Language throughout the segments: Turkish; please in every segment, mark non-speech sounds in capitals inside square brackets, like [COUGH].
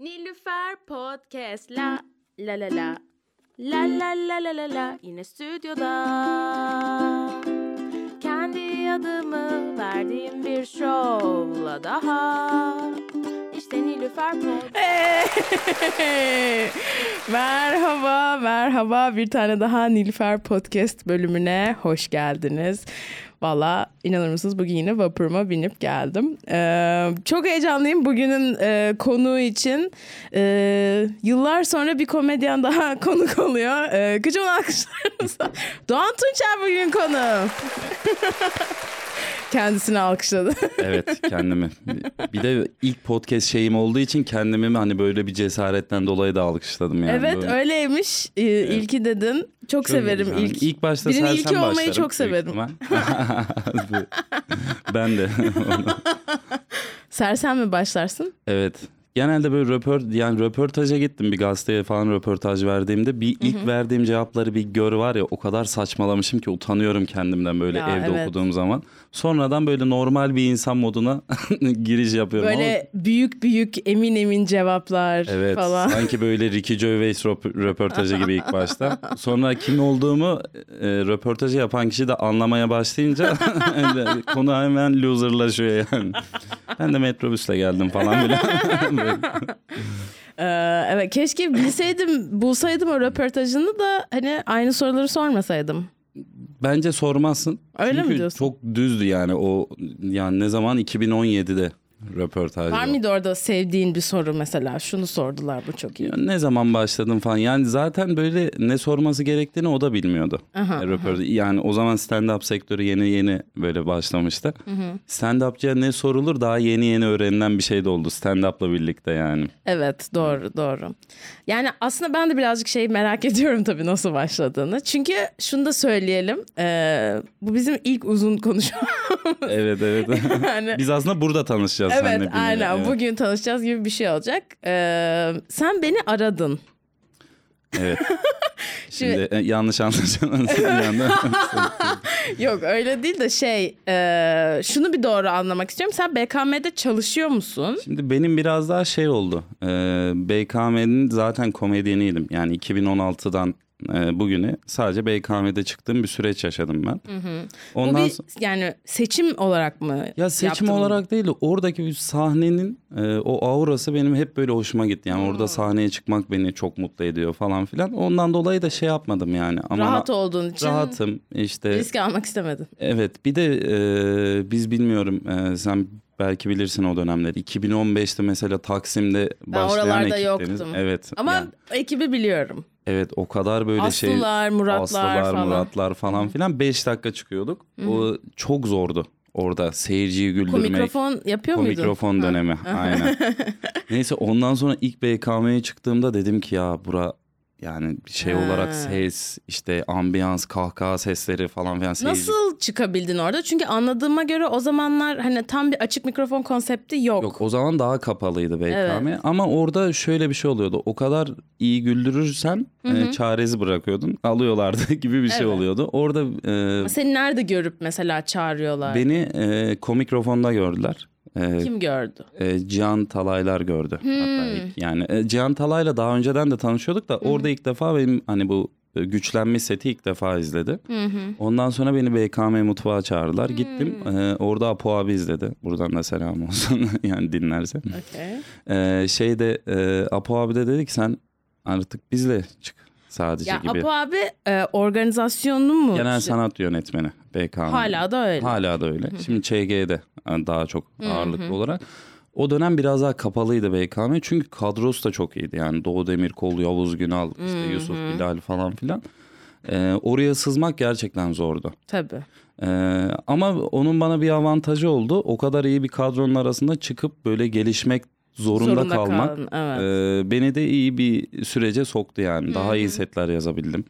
Nilüfer Podcast. La la la la. La la la la la la. Yine stüdyoda. Kendi adımı verdiğim bir şovla daha İşte Nilüfer Podcast [LAUGHS] merhaba, merhaba. Bir tane daha Nilüfer Podcast bölümüne hoş geldiniz. Valla inanır mısınız bugün yine vapuruma binip geldim. Ee, çok heyecanlıyım bugünün e, konuğu için. Ee, yıllar sonra bir komedyen [LAUGHS] daha konuk oluyor. Ee, Kocaman alkışlarınızla. Doğan Tunçer bugün konu. [LAUGHS] Kendisini alkışladı. [LAUGHS] Evet kendimi. Bir de ilk podcast şeyim olduğu için kendimi hani böyle bir cesaretten dolayı da alkışladım yani. evet Böyle öyleymiş. Ee, ilki dedin. Çok, severim güzel. ilk. İlk başta Birinin ilki olmayı başlarım çok severim. [LAUGHS] ben de. [LAUGHS] Sersem mi başlarsın? evet. Genelde böyle röport yani röportaja gittim bir gazeteye falan röportaj verdiğimde bir ilk verdiğim cevapları bir gör var ya o kadar saçmalamışım ki utanıyorum kendimden böyle Ya, evde evet. okuduğum zaman. Sonradan böyle normal bir insan moduna [LAUGHS] giriş yapıyorum. Ama- Böyle büyük büyük emin emin cevaplar Evet falan. sanki böyle Ricky Gervais röp- röportajı gibi ilk başta. Sonra kim olduğumu e, röportajı yapan kişi de anlamaya başlayınca [LAUGHS] konu hemen loserlaşıyor yani. Ben de metrobüsle geldim falan bile. [LAUGHS] Ee, evet keşke bilseydim bulsaydım o röportajını da hani aynı soruları sormasaydım. Bence sormazsın. Öyle mi Çünkü diyorsun? çok düzdü yani o yani ne zaman 2017'de röportaj. Var mıydı orada sevdiğin bir soru mesela? Şunu sordular bu çok iyi. Ya ne zaman başladın falan. Yani zaten böyle ne sorması gerektiğini o da bilmiyordu. Aha, Yani röportaj- Yani o zaman stand-up sektörü yeni yeni böyle başlamıştı. Stand-upçıya ne sorulur daha yeni yeni öğrenilen bir şey de oldu stand-up'la birlikte yani. Evet doğru doğru. Yani aslında ben de birazcık şeyi merak [LAUGHS] ediyorum tabii nasıl başladığını. Çünkü şunu da söyleyelim. ee, bu bizim ilk uzun konuşmamız. Evet evet. [LAUGHS] Yani- Biz aslında burada tanışacağız evet seninle aynen Evet. bugün tanışacağız gibi bir şey olacak. Ee, sen beni aradın. Evet. [LAUGHS] Şimdi e, yanlış anda. [LAUGHS] Yok öyle değil de şey e, şunu bir doğru anlamak istiyorum. Sen BKM'de çalışıyor musun? Şimdi benim biraz daha şey oldu. Ee, BKM'nin zaten komedyeniydim. Yani 2016'dan e, bugüne sadece BKM'de çıktığım bir süreç yaşadım ben. Bu Ondan bir sonra... yani seçim olarak mı? Ya seçim olarak değil de oradaki bir sahnenin e, o aurası benim hep böyle hoşuma gitti. Yani Hmm. orada sahneye çıkmak beni çok mutlu ediyor falan filan. Ondan dolayı da şey yapmadım yani. Ama Rahat olduğun için rahatım işte. risk almak istemedin. Evet bir de e, biz bilmiyorum e, sen belki bilirsin o dönemleri. 2015'te mesela Taksim'de başlayan oralarda yoktum. Evet. Ama yani, ekibi biliyorum. evet o kadar böyle şey. Aslılar, Muratlar Aslılar, falan. Muratlar falan filan 5 dakika çıkıyorduk. O çok zordu orada seyirciyi güldürmek. Komikrofon yapıyor muydun? mikrofon dönemi [LAUGHS] aynen. Neyse ondan sonra ilk BKM'ye çıktığımda dedim ki ya bura yani bir şey Ha. olarak ses işte ambiyans kahkaha sesleri falan filan seyirci- Nasıl çıkabildin orada? Çünkü anladığıma göre o zamanlar hani tam bir açık mikrofon konsepti yok. Yok o zaman daha kapalıydı BKM Evet. ama orada şöyle bir şey oluyordu. O kadar iyi güldürürsen e, çaresi bırakıyordun. Alıyorlardı [LAUGHS] gibi bir şey Evet. oluyordu. Orada e, Seni nerede görüp mesela çağırıyorlar? beni e, komikrofonda gördüler. E, Kim gördü? e, Cihan Talaylar gördü. Hmm. Hatta ilk. Yani e, Cihan Talay'la daha önceden de tanışıyorduk da orada ilk defa benim hani bu e, güçlenme seti ilk defa izledi. Ondan sonra beni BKM mutfağa çağırdılar. Hmm. Gittim. E, orada Apo abi izledi. Buradan da selam olsun [LAUGHS] yani dinlerse. Okey. E, şeyde e, Apo abi de dedi ki sen artık bizle çık sadece Ya gibi. Apo abi e, organizasyonun mu? Genel sanat yönetmeni BKM. Hala da öyle. Hala da öyle. Şimdi ÇG'de yani daha çok ağırlıklı olarak. O dönem biraz daha kapalıydı BKM çünkü kadrosu da çok iyiydi. Yani Doğu Demirkol, Yavuz Günal, işte Yusuf Bilal falan filan. Ee, oraya sızmak gerçekten zordu. Tabii. Ee, ama onun bana bir avantajı oldu. O kadar iyi bir kadronun arasında çıkıp böyle gelişmek zorunda, Zorunda kalmak. kaldın, evet. ee, beni de iyi bir sürece soktu yani. Daha iyi setler yazabildim.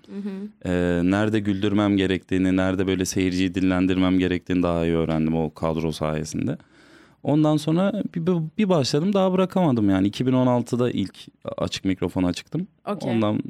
Ee, nerede güldürmem gerektiğini, nerede böyle seyirciyi dinlendirmem gerektiğini daha iyi öğrendim o kadro sayesinde. Ondan sonra bir, bir- başladım daha bırakamadım yani. 2016'da ilk açık mikrofona çıktım. Okey. Ondan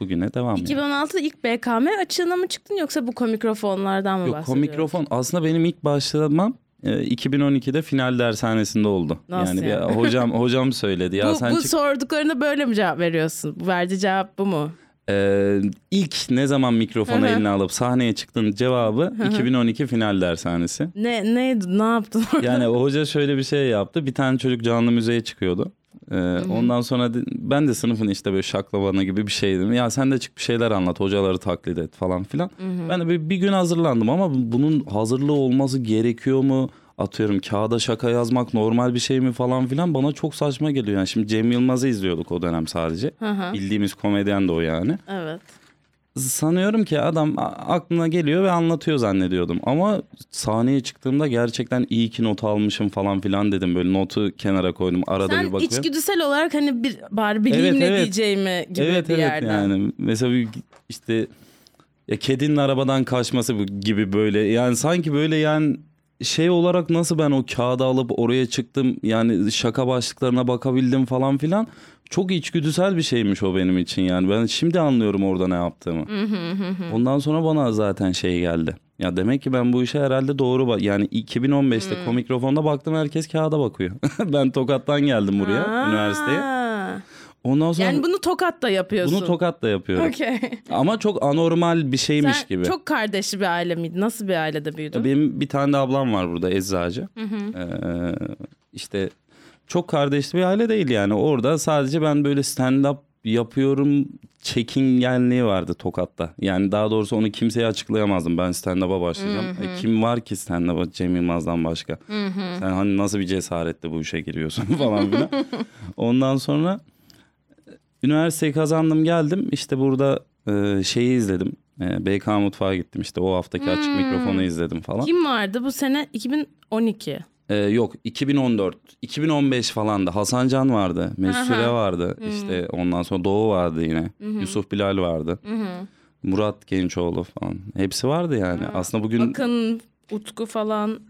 bugüne devam. yani. 2016'da ilk BKM açığına mı çıktın yoksa bu komikrofonlardan mı Yok bahsediyorsun? mikrofon aslında benim ilk başlamam e, 2012'de final dershanesinde oldu. Nasıl yani, yani? bir hocam [LAUGHS] hocam söyledi ya bu sen bu çık- sorduklarına böyle mi cevap veriyorsun? Verdiği cevap bu mu? Ee, ilk ne zaman mikrofonu eline alıp sahneye çıktın cevabı 2012 final dershanesi. Ne neydi? Ne yaptın orada? Yani o [LAUGHS] hoca şöyle bir şey yaptı. Bir tane çocuk canlı müzeye çıkıyordu. Ee, ondan sonra de- ben de sınıfın işte böyle şaklabanı gibi bir şeydim. Ya sen de çık bir şeyler anlat, hocaları taklit et falan filan. Ben de bir, bir gün hazırlandım ama bunun hazırlığı olması gerekiyor mu? Atıyorum kağıda şaka yazmak normal bir şey mi falan filan bana çok saçma geliyor. Yani şimdi Cem Yılmaz'ı izliyorduk o dönem sadece. hı. Bildiğimiz komedyen de o yani. Evet. Sanıyorum ki adam aklına geliyor ve anlatıyor zannediyordum. Ama sahneye çıktığımda gerçekten iyi ki not almışım falan filan dedim. Böyle notu kenara koydum. Arada bir Sen bakıyorum. içgüdüsel olarak hani bir bari bileyim Evet, ne evet. diyeceğimi gibi evet bir evet yerden. yani. Mesela bir işte ya kedinin arabadan kaçması gibi böyle. Yani sanki böyle yani şey olarak nasıl ben o kağıdı alıp oraya çıktım yani şaka başlıklarına bakabildim falan filan. Çok içgüdüsel bir şeymiş o benim için yani. Ben şimdi anlıyorum orada ne yaptığımı. Ondan sonra bana zaten şey geldi. Ya demek ki ben bu işe herhalde doğru bak. Yani 2015'te Hmm. komikrofonda baktım herkes kağıda bakıyor. [LAUGHS] ben Tokat'tan geldim buraya üniversiteye. Ondan sonra Yani bunu Tokat'ta yapıyorsun. bunu Tokat'ta yapıyorum. Okey. Ama çok anormal bir şeymiş Sen gibi. çok kardeşli bir aile miydin? Nasıl bir ailede büyüdün? Benim bir tane de ablam var burada eczacı. Ee, işte çok kardeşli bir aile değil yani. Orada sadece ben böyle stand-up yapıyorum çekingenliği vardı Tokat'ta. Yani daha doğrusu onu kimseye açıklayamazdım. Ben stand-up'a başlayacağım. E, kim var ki stand-up'a Cem Yılmaz'dan başka? Sen hani nasıl bir cesaretle bu işe giriyorsun [LAUGHS] falan filan. [LAUGHS] Ondan sonra üniversiteyi kazandım geldim. İşte burada e, şeyi izledim. E, BK Mutfağa gittim işte o haftaki açık mikrofonu izledim falan. Kim vardı bu sene? 2012. Ee, yok 2014, 2015 falan da Hasan Can vardı, Mesut Süre vardı. işte ondan sonra Doğu vardı yine. Yusuf Bilal vardı. Murat Gençoğlu falan. Hepsi vardı yani. Aslında bugün Akın, Akın, Utku falan.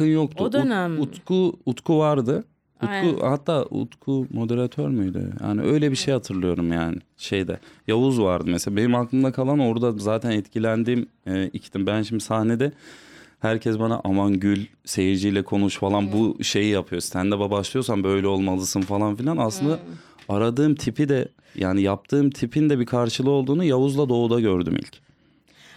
yoktu. O dönem. Ut- Utku Utku vardı. Utku Aynen. hatta Utku moderatör müydü? Yani öyle bir şey hatırlıyorum yani şeyde. Yavuz vardı mesela. Benim aklımda kalan orada zaten etkilendiğim e, iktim. Ben şimdi sahnede herkes bana aman gül seyirciyle konuş falan bu şeyi yapıyor. Stand-up'a başlıyorsan böyle olmalısın falan filan. Aslında aradığım tipi de yani yaptığım tipin de bir karşılığı olduğunu Yavuz'la Doğu'da gördüm ilk.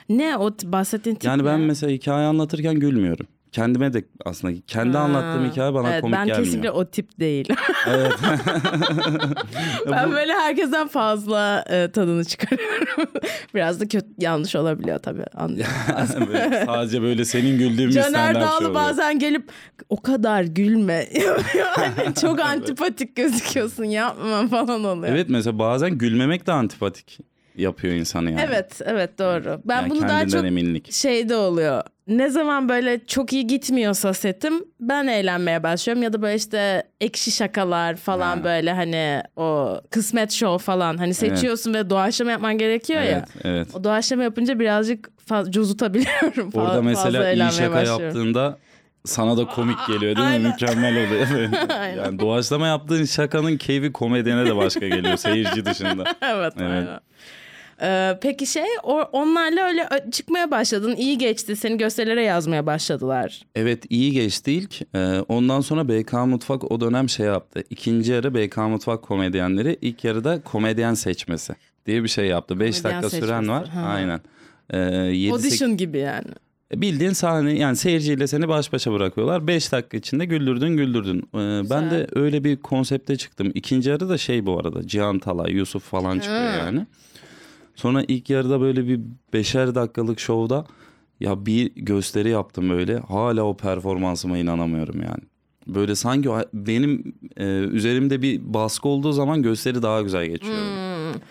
Ne o bahsettiğin tip Yani ben ne? mesela hikaye anlatırken gülmüyorum. Kendime de aslında kendi Ha, anlattığım hikaye bana evet, komik ben gelmiyor. kesinlikle o tip değil. [LAUGHS] Evet. [LAUGHS] ben böyle herkesten fazla e, tadını çıkarıyorum. [LAUGHS] Biraz da kötü yanlış olabiliyor tabii. Böyle sadece böyle senin güldüğün bir Caner Dağlı oluyor. bazen gelip o kadar gülme. yani çok antipatik gözüküyorsun yapma falan oluyor. Evet mesela bazen gülmemek de antipatik yapıyor insanı yani. Evet, evet doğru. Ben Yani bunu daha çok eminlik. şeyde oluyor. Ne zaman böyle çok iyi gitmiyorsa setim ben eğlenmeye başlıyorum ya da böyle işte ekşi şakalar falan Ha. böyle hani o kısmet show falan hani seçiyorsun ve doğaçlama yapman gerekiyor ya. Evet, evet. O doğaçlama yapınca birazcık fazla cozutabiliyorum. Fa- Orada mesela iyi şaka başlıyorum. yaptığında sana da komik geliyor değil mi? Mükemmel oluyor. [LAUGHS] Evet. Yani doğaçlama yaptığın şakanın keyfi komedyene de başka geliyor [LAUGHS] seyirci dışında. evet, Evet. aynen. Ee, peki şey o, onlarla öyle çıkmaya başladın iyi geçti seni gösterilere yazmaya başladılar. Evet iyi geçti ilk. Ee, ondan sonra BK Mutfak o dönem şey yaptı. İkinci yarı BK Mutfak komedyenleri ilk yarıda komedyen seçmesi diye bir şey yaptı. 5 Komedyen dakika süren seçmesi, var. ha. Aynen. Ee, yedi, Audition gibi yani. Bildiğin sahne yani seyirciyle seni baş başa bırakıyorlar. 5 dakika içinde güldürdün güldürdün. Ee, ben de öyle bir konsepte çıktım. İkinci yarı da şey bu arada Cihan Talay, Yusuf falan çıkıyor Ha. yani. Sonra ilk yarıda böyle bir beşer dakikalık şovda ya bir gösteri yaptım böyle. Hala o performansıma inanamıyorum yani. Böyle sanki benim e, üzerimde bir baskı olduğu zaman gösteri daha güzel geçiyor. Hmm.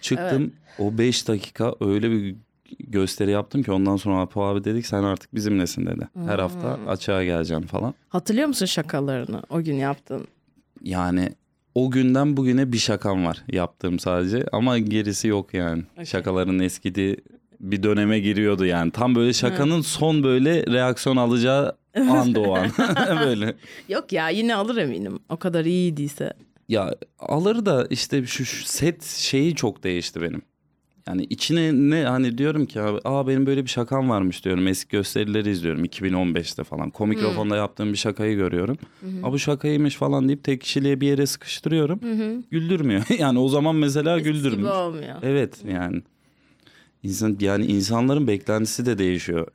Çıktım o 5 dakika öyle bir gösteri yaptım ki ondan sonra Apo abi dedik sen artık bizimlesin dedi. Her hafta açığa geleceğim falan. Hatırlıyor musun şakalarını o gün yaptın? Yani o günden bugüne bir şakam var yaptığım sadece ama gerisi yok yani. Şakaların eskidi bir döneme giriyordu yani. Tam böyle şakanın son böyle reaksiyon alacağı an. [LAUGHS] [LAUGHS] böyle. Yok ya yine alır eminim o kadar iyiydiyse. Ya alır da işte şu, şu set şeyi çok değişti benim. Yani içine ne hani diyorum ki abi, aa benim böyle bir şakam varmış diyorum. Eski gösterileri izliyorum 2015'te falan. Komikrofonda yaptığım bir şakayı görüyorum. Aa bu şakaymış falan deyip tek kişiliğe bir yere sıkıştırıyorum. Güldürmüyor. [LAUGHS] yani o zaman mesela Eskisi güldürmüş. olmuyor. Evet yani. İnsan, yani insanların beklentisi de değişiyor.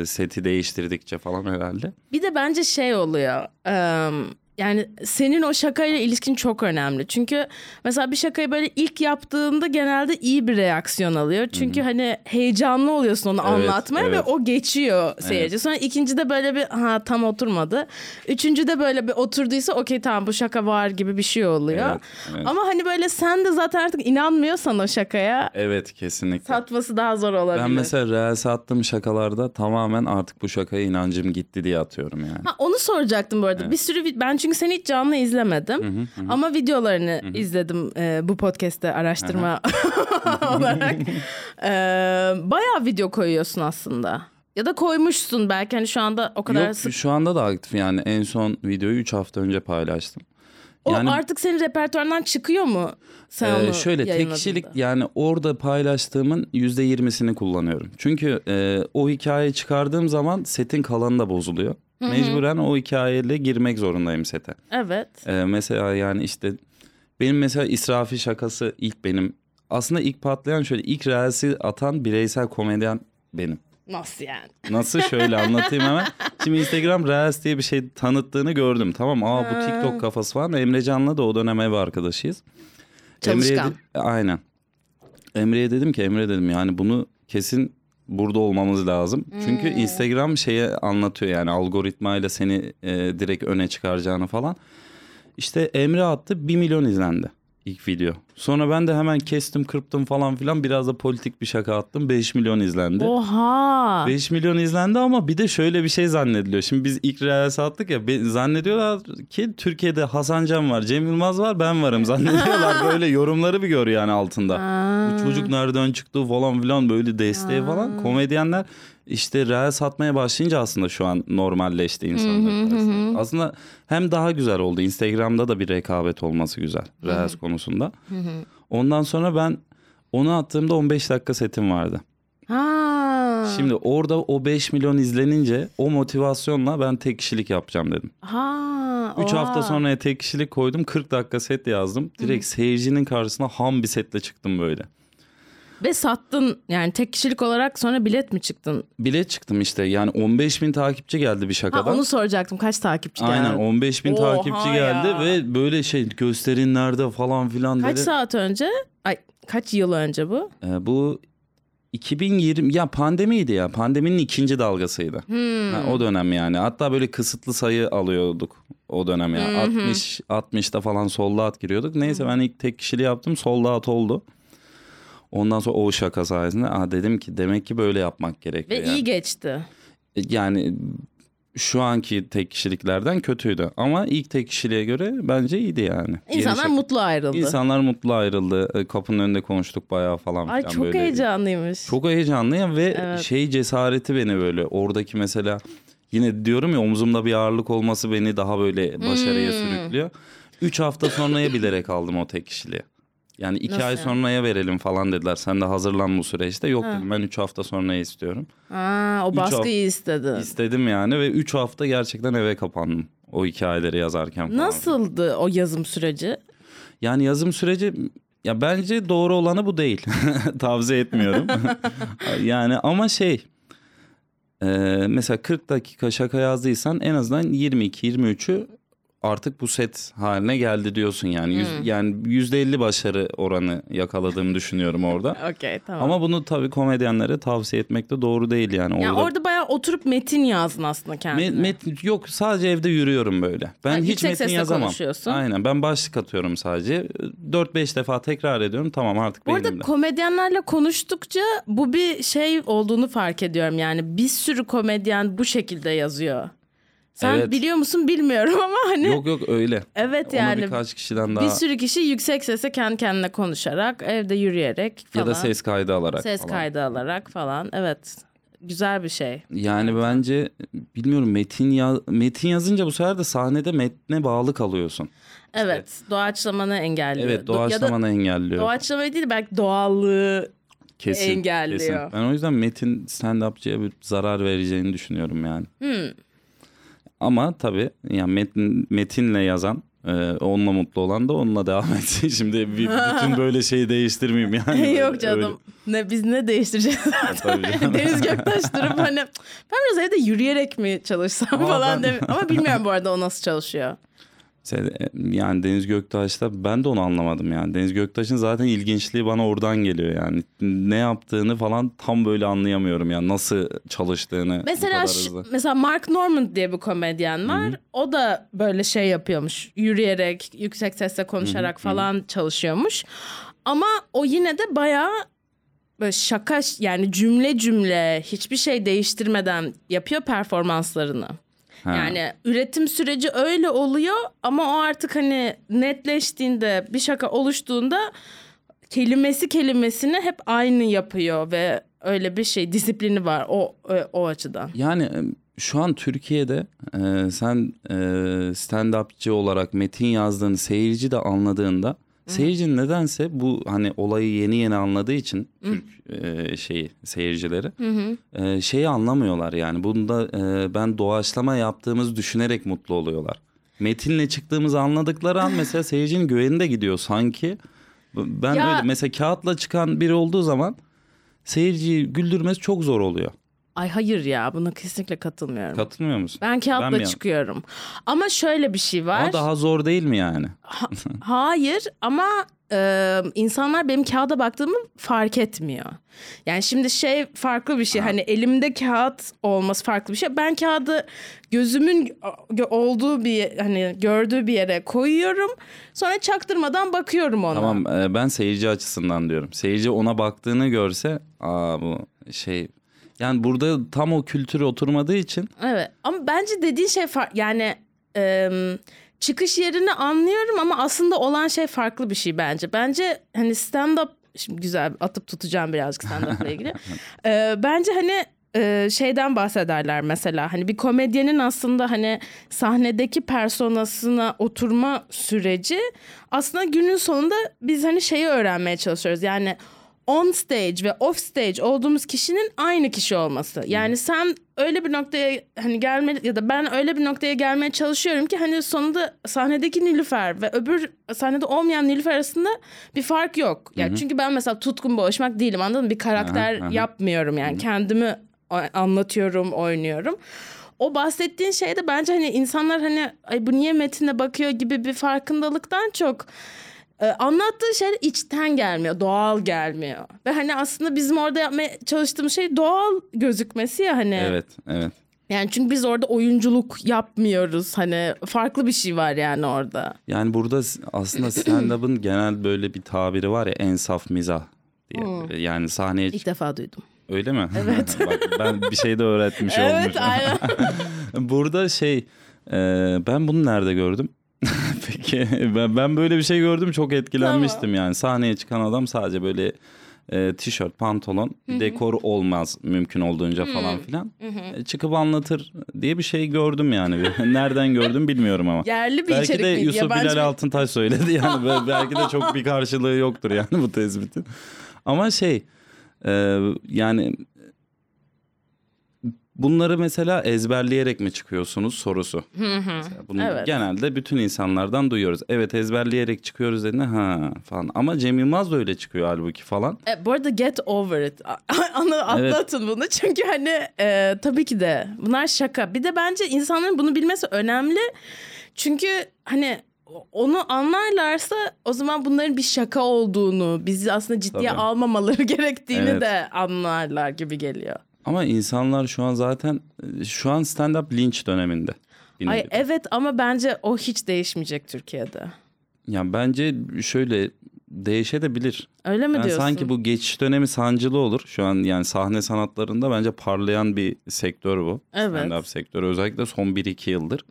Ee, seti değiştirdikçe falan herhalde. Bir de bence şey oluyor. em, yani senin o şakayla ilişkin çok önemli. Çünkü mesela bir şakayı böyle ilk yaptığında genelde iyi bir reaksiyon alıyor. Çünkü hani heyecanlı oluyorsun onu Evet, anlatmaya ve evet. o geçiyor seyirci. Sonra ikincide böyle bir ha tam oturmadı. Üçüncüde böyle bir oturduysa okey tamam bu şaka var gibi bir şey oluyor. Evet, evet. Ama hani böyle sen de zaten artık inanmıyorsan o şakaya Evet kesinlikle. satması daha zor olabilir. Ben mesela reels attığım şakalarda tamamen artık bu şakaya inancım gitti diye atıyorum yani. Ha, onu soracaktım bu arada. Bir sürü ben çünkü seni hiç canlı izlemedim. Ama videolarını izledim e, bu podcast'te araştırma [LAUGHS] olarak. E, bayağı video koyuyorsun aslında. Ya da koymuşsun belki hani şu anda o kadar Yok sık. şu anda da aktif yani en son videoyu 3 hafta önce paylaştım. O Yani artık senin repertuarından çıkıyor mu? Sen onu şöyle tek kişilik yani orada paylaştığımın %20'sini kullanıyorum. Çünkü e, o hikayeyi çıkardığım zaman setin kalanı da bozuluyor. Mecburen o hikayeyle girmek zorundayım sete. Evet. Ee, mesela yani işte benim mesela israfi şakası ilk benim. Aslında ilk patlayan şöyle ilk reels'i atan bireysel komedyen benim. Nasıl yani? Nasıl şöyle anlatayım hemen. Şimdi Instagram Reels diye bir şey tanıttığını gördüm. Tamam aa bu TikTok kafası falan. Emre Can'la da o dönem ev arkadaşıyız. Çalışkan. Emre'ye de- aynen. Emre'ye dedim ki Emre dedim yani bunu kesin burada olmamız lazım. Çünkü Instagram şeye anlatıyor yani algoritmayla seni e, direkt öne çıkaracağını falan. İşte Emre attı 1 milyon izlendi ilk video. Sonra ben de hemen kestim kırptım falan filan biraz da politik bir şaka attım 5 milyon izlendi. Oha. 5 milyon izlendi ama bir de şöyle bir şey zannediliyor. Şimdi biz ilk reels attık ya be- zannediyorlar ki Türkiye'de Hasan Can var, Cem Yılmaz var, ben varım zannediyorlar. [LAUGHS] böyle yorumları bir gör yani altında. Bu çocuk nereden çıktı falan filan böyle desteği falan. Komedyenler işte reels atmaya başlayınca aslında şu an normalleşti insanlar. Aslında hem daha güzel oldu. Instagram'da da bir rekabet olması güzel reels konusunda. Ondan sonra ben onu attığımda 15 dakika setim vardı. Ha. Şimdi orada o 5 milyon izlenince o motivasyonla ben tek kişilik yapacağım dedim. Ha. 3 oha. hafta sonraya tek kişilik koydum 40 dakika set yazdım. Direkt seyircinin karşısına ham bir setle çıktım böyle. Ve sattın yani tek kişilik olarak sonra bilet mi çıktın? Bilet çıktım işte yani 15 bin takipçi geldi bir Ha, şakadan. onu soracaktım kaç takipçi geldi? Aynen 15 bin Oha takipçi ya. geldi ve böyle şey gösterin nerede falan filan Kaç dedi. saat önce? Ay kaç yıl önce bu? Ee, bu 2020 ya pandemiydi ya pandeminin ikinci dalgasıydı. Hmm. Ha, o dönem yani hatta böyle kısıtlı sayı alıyorduk o dönem ya 60 60'ta falan solda at giriyorduk. Neyse ben ilk tek kişiliği yaptım solda at oldu. Ondan sonra o şaka sayesinde Aa, dedim ki demek ki böyle yapmak Ve gerekiyor. yani. iyi geçti. yani şu anki tek kişiliklerden kötüydü ama ilk tek kişiliğe göre bence iyiydi yani. Yeni İnsanlar şaka- mutlu ayrıldı. İnsanlar mutlu ayrıldı. E, Kapının önünde konuştuk bayağı falan Ay filan çok böyle. heyecanlıymış. Çok heyecanlıyım ve Evet. şey cesareti beni böyle oradaki mesela yine diyorum ya omzumda bir ağırlık olması beni daha böyle başarıya Hmm. sürüklüyor. Üç hafta sonraya bilerek aldım o tek kişiliği. Yani iki Nasıl ay yani? sonraya verelim falan dediler. Sen de hazırlan bu süreçte. Yok dedim ben üç hafta sonraya istiyorum. Ha, o Üç baskıyı istedi. İstedim yani ve üç hafta gerçekten eve kapandım. O hikayeleri yazarken falan. Nasıldı o yazım süreci? Yani yazım süreci ya bence doğru olanı bu değil. [LAUGHS] Tavsiye etmiyorum. [LAUGHS] yani ama şey e, mesela 40 dakika şaka yazdıysan en azından 22-23'ü artık bu set haline geldi diyorsun yani. Yüz, Yani %50 başarı oranı yakaladığımı düşünüyorum orada. [LAUGHS] Okey tamam. Ama bunu tabii komedyenlere tavsiye etmek de doğru değil yani. yani Orada orada bayağı oturup metin yazdın aslında kendine. Me- metin yok sadece evde yürüyorum böyle. Ben Ha, hiç metin yazamam. konuşuyorsun. Aynen ben başlık atıyorum sadece. 4-5 defa tekrar ediyorum tamam artık Bu arada beynimde. komedyenlerle konuştukça bu bir şey olduğunu fark ediyorum. Yani bir sürü komedyen bu şekilde yazıyor. Sen Evet. biliyor musun bilmiyorum [LAUGHS] ama hani Yok yok öyle. evet Onu yani birkaç kişiden daha bir sürü kişi yüksek sesle kendi kendine konuşarak evde yürüyerek falan. ya da ses kaydı alarak ses falan. kaydı alarak falan. Evet. Güzel bir şey. Yani bence bilmiyorum metin ya metin yazınca bu sefer de sahnede metne bağlı kalıyorsun. Evet. Doğaçlamanı engelliyor. Evet Do- ya doğaçlamanı engelliyor. doğaçlamayı değil belki doğallığı kesin, engelliyor. Kesin. Ben o yüzden Metin stand-upçıya bir zarar vereceğini düşünüyorum yani. Hmm. Ama tabii yani Metin, Metin'le yazan e, onunla mutlu olan da onunla devam [LAUGHS] etsin. Şimdi bir, [LAUGHS] bütün böyle şeyi değiştirmeyeyim yani. [LAUGHS] Yok canım. Ne biz ne değiştireceğiz. Deniz Göktaş durup hani ben biraz evde yürüyerek mi çalışsam Ama falan ben- demi- Ama bilmiyorum bu arada o nasıl çalışıyor. E, Yani Deniz Göktaş'ta ben de onu anlamadım yani. Deniz Göktaş'ın zaten ilginçliği bana oradan geliyor yani. Ne yaptığını falan tam böyle anlayamıyorum yani. Nasıl çalıştığını Mesela mesela Mark Normand diye bir komedyen var. O da böyle şey yapıyormuş. Yürüyerek, yüksek sesle konuşarak falan çalışıyormuş. Ama o yine de bayağı böyle şaka yani cümle cümle hiçbir şey değiştirmeden yapıyor performanslarını. Ha. Yani üretim süreci öyle oluyor ama o artık hani netleştiğinde bir şaka oluştuğunda kelimesi kelimesini hep aynı yapıyor ve öyle bir şey disiplini var o o, o açıdan. Yani e, şu an Türkiye'de e, sen e, stand-upçı olarak metin yazdığını seyirci de anladığında seyirci nedense bu hani olayı yeni yeni anladığı için Türk e, şeyi seyircileri e, şeyi anlamıyorlar yani bunda e, ben doğaçlama yaptığımızı düşünerek mutlu oluyorlar. Metinle çıktığımızı anladıkları an mesela seyircinin güveni de gidiyor sanki. Ben Ya- öyle mesela kağıtla çıkan biri olduğu zaman seyirciyi güldürmesi çok zor oluyor. Ay hayır ya buna kesinlikle katılmıyorum. Katılmıyor musun? ben Ben kağıtla yan- çıkıyorum. Ama şöyle bir şey var. Ama daha zor değil mi yani? Hayır ama e, insanlar benim kağıda baktığımı fark etmiyor. Yani şimdi şey farklı bir şey. Hani elimde kağıt olması farklı bir şey. Ben kağıdı gözümün gö- olduğu bir hani gördüğü bir yere koyuyorum. Sonra çaktırmadan bakıyorum ona. Tamam ben seyirci açısından diyorum. Seyirci ona baktığını görse aa bu şey yani burada tam o kültür oturmadığı için Evet ama bence dediğin şey farklı. Yani e, çıkış yerini anlıyorum ama aslında olan şey farklı bir şey bence. Bence hani stand-up şimdi güzel atıp tutacağım birazcık stand-up'la [LAUGHS] ilgili. E, bence hani e, şeyden bahsederler mesela hani bir komedyenin aslında hani sahnedeki personasına oturma süreci aslında günün sonunda biz hani şeyi öğrenmeye çalışıyoruz. Yani on stage ve off stage olduğumuz kişinin aynı kişi olması. Yani sen öyle bir noktaya hani gelme ya da ben öyle bir noktaya gelmeye çalışıyorum ki hani sonunda sahnedeki Nilüfer ve öbür sahnede olmayan Nilüfer arasında bir fark yok. Yani çünkü ben mesela tutkun boğuşmak değilim anladın mı? Bir karakter Aha, aha. yapmıyorum yani kendimi o- anlatıyorum, oynuyorum. O bahsettiğin şey de bence hani insanlar hani ay bu niye metine bakıyor gibi bir farkındalıktan çok e, anlattığı şey içten gelmiyor, doğal gelmiyor. Ve hani aslında bizim orada yapmaya çalıştığımız şey doğal gözükmesi ya hani. evet evet. Yani çünkü biz orada oyunculuk yapmıyoruz. Hani farklı bir şey var yani orada. Yani burada aslında [CLEARS THROAT] stand-up'ın genel böyle bir tabiri var ya en saf mizah diye. Böyle Yani sahneye İlk defa duydum. öyle mi? Evet. [LAUGHS] Bak ben bir şey de öğretmiş [LAUGHS] Evet olmuşum. aynen. [LAUGHS] Burada şey e, ben bunu nerede gördüm? [LAUGHS] Peki ben, ben böyle bir şey gördüm çok etkilenmiştim yani. Sahneye çıkan adam sadece böyle e, tişört, pantolon, dekor olmaz mümkün olduğunca falan filan. E, çıkıp anlatır diye bir şey gördüm yani. [LAUGHS] Nereden gördüm bilmiyorum ama. Yerli bir Belki de miydi? Yusuf Yabancı Bilal bir- Altıntaş söyledi yani. Belki de çok bir karşılığı yoktur yani bu tespitin. Ama şey e, yani bunları mesela ezberleyerek mi çıkıyorsunuz sorusu. Mesela bunu Evet. genelde bütün insanlardan duyuyoruz. Evet ezberleyerek çıkıyoruz dediğinde ha falan. Ama Cem Yılmaz da öyle çıkıyor halbuki falan. E, bu arada get over it. Anla, Evet. atlatın bunu. Çünkü hani e, tabii ki de bunlar şaka. Bir de bence insanların bunu bilmesi önemli. Çünkü hani onu anlarlarsa o zaman bunların bir şaka olduğunu, bizi aslında ciddiye Tabii. almamaları [LAUGHS] gerektiğini Evet. de anlarlar gibi geliyor. Ama insanlar şu an zaten şu an stand-up linç döneminde. Ay nevi. evet ama bence o hiç değişmeyecek Türkiye'de. Yani bence şöyle değişebilir. Öyle mi Yani diyorsun? sanki bu geçiş dönemi sancılı olur. Şu an yani sahne sanatlarında bence parlayan bir sektör bu. Evet. Stand-up sektörü özellikle son 1-2 yıldır.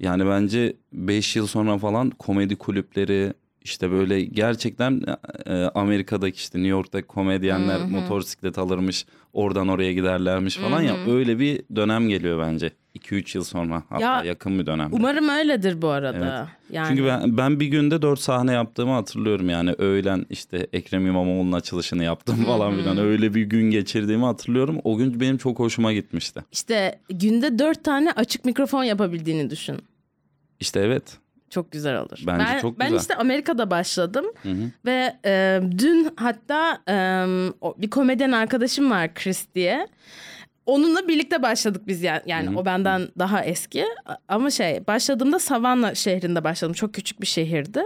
Yani bence 5 yıl sonra falan komedi kulüpleri işte böyle gerçekten e, Amerika'daki işte New York'ta komedyenler Hı hı. motosiklet alırmış oradan oraya giderlermiş falan ya öyle bir dönem geliyor bence 2-3 yıl sonra hatta Ya, yakın bir dönemde. Umarım öyledir bu arada. Yani Çünkü ben, ben bir günde dört sahne yaptığımı hatırlıyorum yani öğlen işte Ekrem İmamoğlu'nun açılışını yaptım falan filan öyle bir gün geçirdiğimi hatırlıyorum. O gün benim çok hoşuma gitmişti. işte günde dört tane açık mikrofon yapabildiğini düşün. İşte evet. Çok güzel olur. Bence ben, çok Ben güzel. işte Amerika'da başladım Hı hı. ve e, dün hatta e, bir komedyen arkadaşım var Chris diye. Onunla birlikte başladık biz yani, yani Hı hı. o benden daha eski ama şey başladığımda Savannah şehrinde başladım çok küçük bir şehirdi.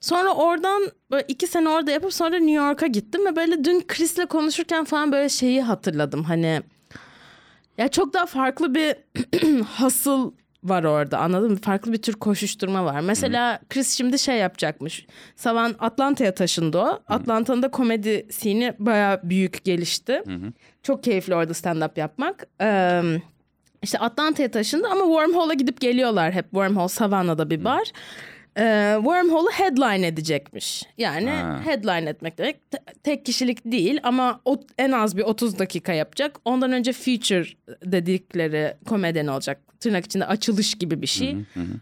Sonra oradan böyle iki sene orada yapıp sonra New York'a gittim ve böyle dün Chris'le konuşurken falan böyle şeyi hatırladım hani ya çok daha farklı bir [CLEARS THROAT] hasıl var orada anladın mı? Farklı bir tür koşuşturma var. Mesela Chris şimdi şey yapacakmış. Savan Atlanta'ya taşındı o. Atlanta'nın da komedi scene bayağı büyük gelişti. Çok keyifli orada stand-up yapmak. Ee, işte Atlanta'ya taşındı ama Wormhole'a gidip geliyorlar hep. Wormhole Savannah'da bir bar. Ee, Wormhole'u headline edecekmiş. Yani Ha. headline etmek demek te- tek kişilik değil ama o, en az bir 30 dakika yapacak. Ondan önce feature dedikleri komedyen olacak. Tırnak içinde açılış gibi bir şey.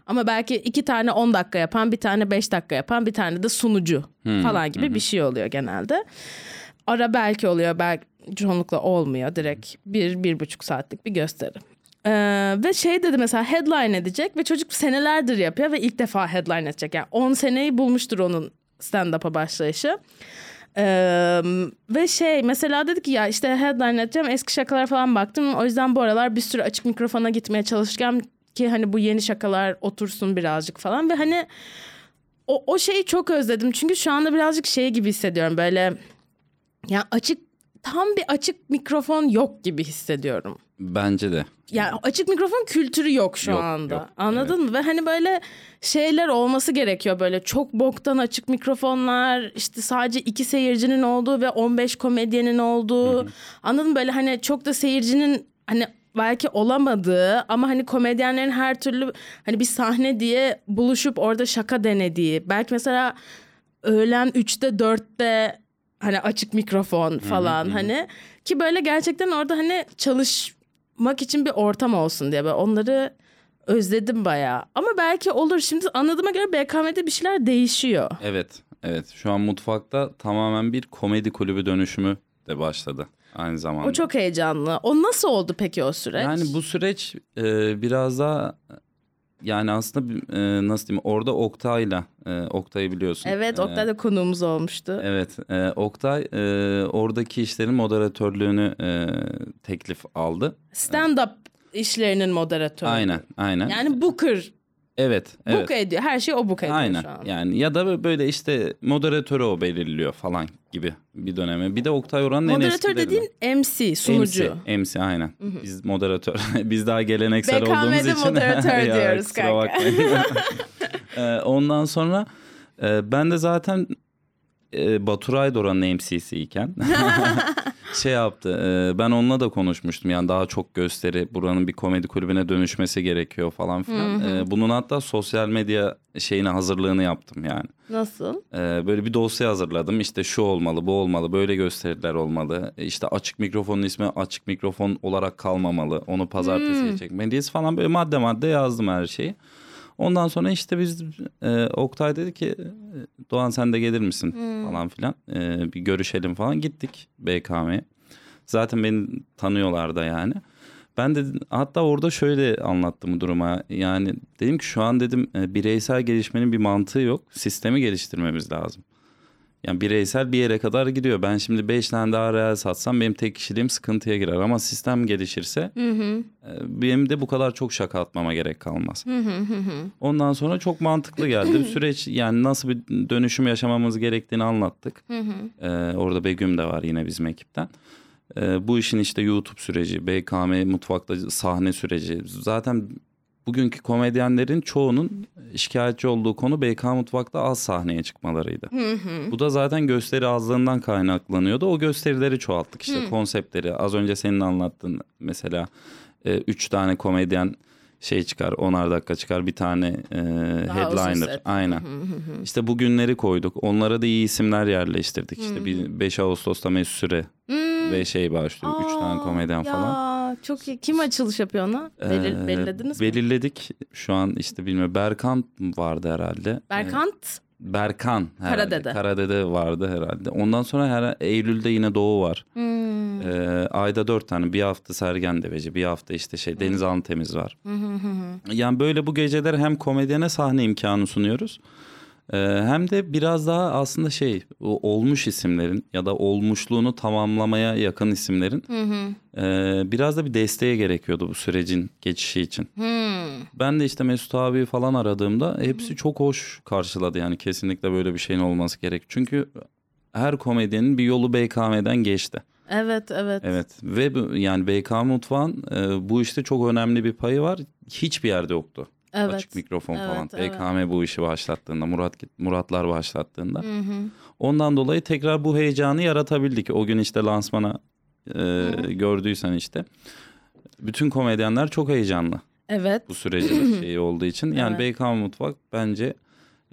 Ama belki iki tane 10 dakika yapan, bir tane 5 dakika yapan, bir tane de sunucu falan gibi bir şey oluyor genelde. Ara belki oluyor, belki çoğunlukla olmuyor. Direkt bir, bir buçuk saatlik bir gösteri. Ee, ve şey dedi mesela headline edecek ve çocuk senelerdir yapıyor ve ilk defa headline edecek. Yani 10 seneyi bulmuştur onun stand-up'a başlayışı. Ee, ve şey mesela dedi ki ya işte headline edeceğim eski şakalara falan baktım. O yüzden bu aralar bir sürü açık mikrofona gitmeye çalışacağım ki hani bu yeni şakalar otursun birazcık falan ve hani o, o şeyi çok özledim. Çünkü şu anda birazcık şey gibi hissediyorum böyle ya açık tam bir açık mikrofon yok gibi hissediyorum. Bence de. Yani açık mikrofon kültürü yok şu Yok, anda. yok. Anladın mı? Ve hani böyle şeyler olması gerekiyor böyle çok boktan açık mikrofonlar işte sadece iki seyircinin olduğu ve 15 komedyenin olduğu. Anladın mı? Böyle hani çok da seyircinin hani belki olamadığı ama hani komedyenlerin her türlü hani bir sahne diye buluşup orada şaka denediği. Belki mesela öğlen 3'te 4'te hani açık mikrofon falan hani ki böyle gerçekten orada hani çalışmak için bir ortam olsun diye böyle onları özledim bayağı. Ama belki olur. Şimdi anladığıma göre BKM'de bir şeyler değişiyor. Evet. Evet. Şu an mutfakta tamamen bir komedi kulübü dönüşümü de başladı aynı zamanda. O çok heyecanlı. O nasıl oldu peki o süreç? Yani bu süreç e, biraz daha yani aslında e, nasıl diyeyim orada Oktay'la e, Oktay'ı biliyorsun. Evet E, Oktay da konuğumuz olmuştu. Evet, e, Oktay e, oradaki işlerin moderatörlüğünü e, teklif aldı. Stand-up işlerinin moderatörü. Aynen, aynen. Yani Booker evet, evet. book ediyor. Her şey o book ediyor Aynen. şu an. Yani ya da böyle işte moderatörü o belirliyor falan gibi bir dönemi. Bir de Oktay Oran'ın en Moderatör dediğin MC, sunucu. MC, MC aynen. Biz moderatör. [LAUGHS] Biz daha geleneksel BKM'de olduğumuz için. [LAUGHS] moderatör Ya, diyoruz kanka. [LAUGHS] Ee, ondan sonra e, ben de zaten e, Baturay Doran'ın MC'siyken şey yaptı. e, ben onunla da konuşmuştum. Yani daha çok gösteri buranın bir komedi kulübüne dönüşmesi gerekiyor falan filan. E, bunun hatta sosyal medya şeyine hazırlığını yaptım yani. Nasıl? Ee, böyle bir dosya hazırladım. İşte şu olmalı, bu olmalı, böyle gösteriler olmalı. E, İşte açık mikrofonun ismi açık mikrofon olarak kalmamalı. Onu pazartesiye çekmeliyiz falan böyle madde madde yazdım her şeyi. Ondan sonra işte biz e, Oktay dedi ki Doğan sen de gelir misin falan filan. E, bir görüşelim falan gittik BKM'ye. Zaten beni tanıyorlar da yani. Ben de hatta orada şöyle anlattım duruma. Yani dedim ki şu an dedim e, bireysel gelişmenin bir mantığı yok. Sistemi geliştirmemiz lazım. Yani bireysel bir yere kadar gidiyor. Ben şimdi 5 tane daha reel satsam benim tek kişiliğim sıkıntıya girer. Ama sistem gelişirse e, benim de bu kadar çok şaka atmama gerek kalmaz. Ondan sonra çok mantıklı geldi. [LAUGHS] Süreç yani nasıl bir dönüşüm yaşamamız gerektiğini anlattık. E, orada Begüm de var yine bizim ekipten. E, bu işin işte YouTube süreci, BKM mutfakta sahne süreci. Zaten bugünkü komedyenlerin çoğunun şikayetçi olduğu konu BK mutfakta az sahneye çıkmalarıydı. Bu da zaten gösteri azlığından kaynaklanıyordu. O gösterileri çoğalttık işte konseptleri. Az önce senin anlattığın mesela e, üç tane komedyen şey çıkar, onar dakika çıkar bir tane e, headliner. Aynen. işte bu günleri koyduk. Onlara da iyi isimler yerleştirdik. İşte bir 5 Ağustos'ta Mesut Süre ve şey başlıyor. 3 tane komedyen ya, falan. Çok iyi. Kim açılış yapıyor ona? Belir, Ee, belirlediniz mi? Belirledik. Şu an işte bilmiyorum. Berkant vardı herhalde. Berkant. Berkan herhalde. Karadede. Karadede vardı herhalde. Ondan sonra her Eylül'de yine Doğu var. Hmm. Ee, ayda dört tane. Bir hafta Sergen Deveci, bir hafta işte şey Deniz Antemiz var. yani böyle bu geceler hem komedyene sahne imkanı sunuyoruz. Ee, hem de biraz daha aslında şey olmuş isimlerin ya da olmuşluğunu tamamlamaya yakın isimlerin e, biraz da bir desteğe gerekiyordu bu sürecin geçişi için. Hmm. Ben de işte Mesut abi falan aradığımda hepsi çok hoş karşıladı yani kesinlikle böyle bir şeyin olması gerek. Çünkü her komedyenin bir yolu BKM'den geçti. Evet evet. Evet ve yani BK Mutfağın e, bu işte çok önemli bir payı var. Hiçbir yerde yoktu. Evet. Açık mikrofon Evet, falan. evet. BKM bu işi başlattığında, Murat Muratlar başlattığında. Ondan dolayı tekrar bu heyecanı yaratabildik. O gün işte lansmana e, gördüysen işte. Bütün komedyenler çok heyecanlı Evet. bu sürecin şeyi [LAUGHS] olduğu için. Yani BK Mutfak bence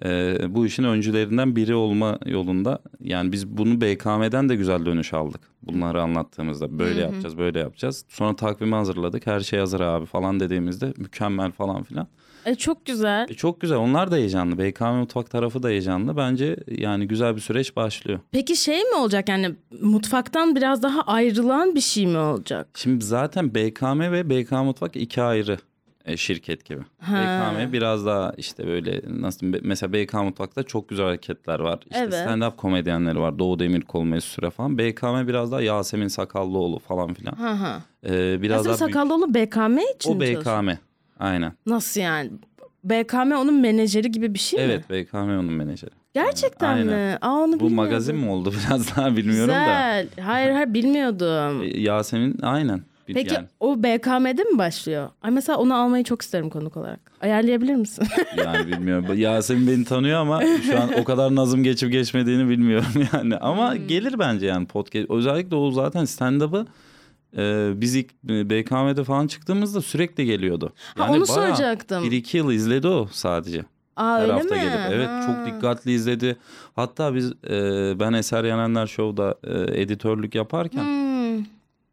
e, bu işin öncülerinden biri olma yolunda. Yani biz bunu BKM'den de güzel dönüş aldık. Bunları anlattığımızda böyle yapacağız, böyle yapacağız. Sonra takvimi hazırladık. Her şey hazır abi falan dediğimizde mükemmel falan filan. E, çok güzel. E, çok güzel. Onlar da heyecanlı. BKM Mutfak tarafı da heyecanlı. Bence yani güzel bir süreç başlıyor. Peki şey mi olacak yani mutfaktan biraz daha ayrılan bir şey mi olacak? Şimdi zaten BKM ve BK Mutfak iki ayrı e, şirket gibi. BKM biraz daha işte böyle nasıl diyeyim, mesela BK Mutfak'ta çok güzel hareketler var. İşte Evet. stand-up komedyenleri var. Doğu Demirkol, Mesut Süre falan. BKM biraz daha Yasemin Sakallıoğlu falan filan. Hı hı. Ee, biraz Yasemin daha büyük. Sakallıoğlu BKM için O mi çalışıyor? Aynen. Nasıl yani? BKM onun menajeri gibi bir şey mi? Evet BKM onun menajeri. Gerçekten Aynen. mi? Aa onu Bu bilmiyordum. magazin mi oldu [LAUGHS] biraz daha bilmiyorum da. Güzel. Hayır hayır bilmiyordum. E, Yasemin aynen. Bil- Peki Yani, o BKM'de mi başlıyor? Ay mesela onu almayı çok isterim konuk olarak. Ayarlayabilir misin? [LAUGHS] yani bilmiyorum. Yasemin beni tanıyor ama şu an o kadar nazım geçip geçmediğini bilmiyorum [LAUGHS] yani. Ama Hmm. gelir bence yani podcast. Özellikle o zaten stand-up'ı e, biz ilk BKM'de falan çıktığımızda sürekli geliyordu. Ha, onu soracaktım. Bir iki yıl izledi o sadece. Aa Her öyle hafta mi? gelip. Evet Ha. çok dikkatli izledi. Hatta biz e, ben Eser Yenenler Show'da e, editörlük yaparken Hmm.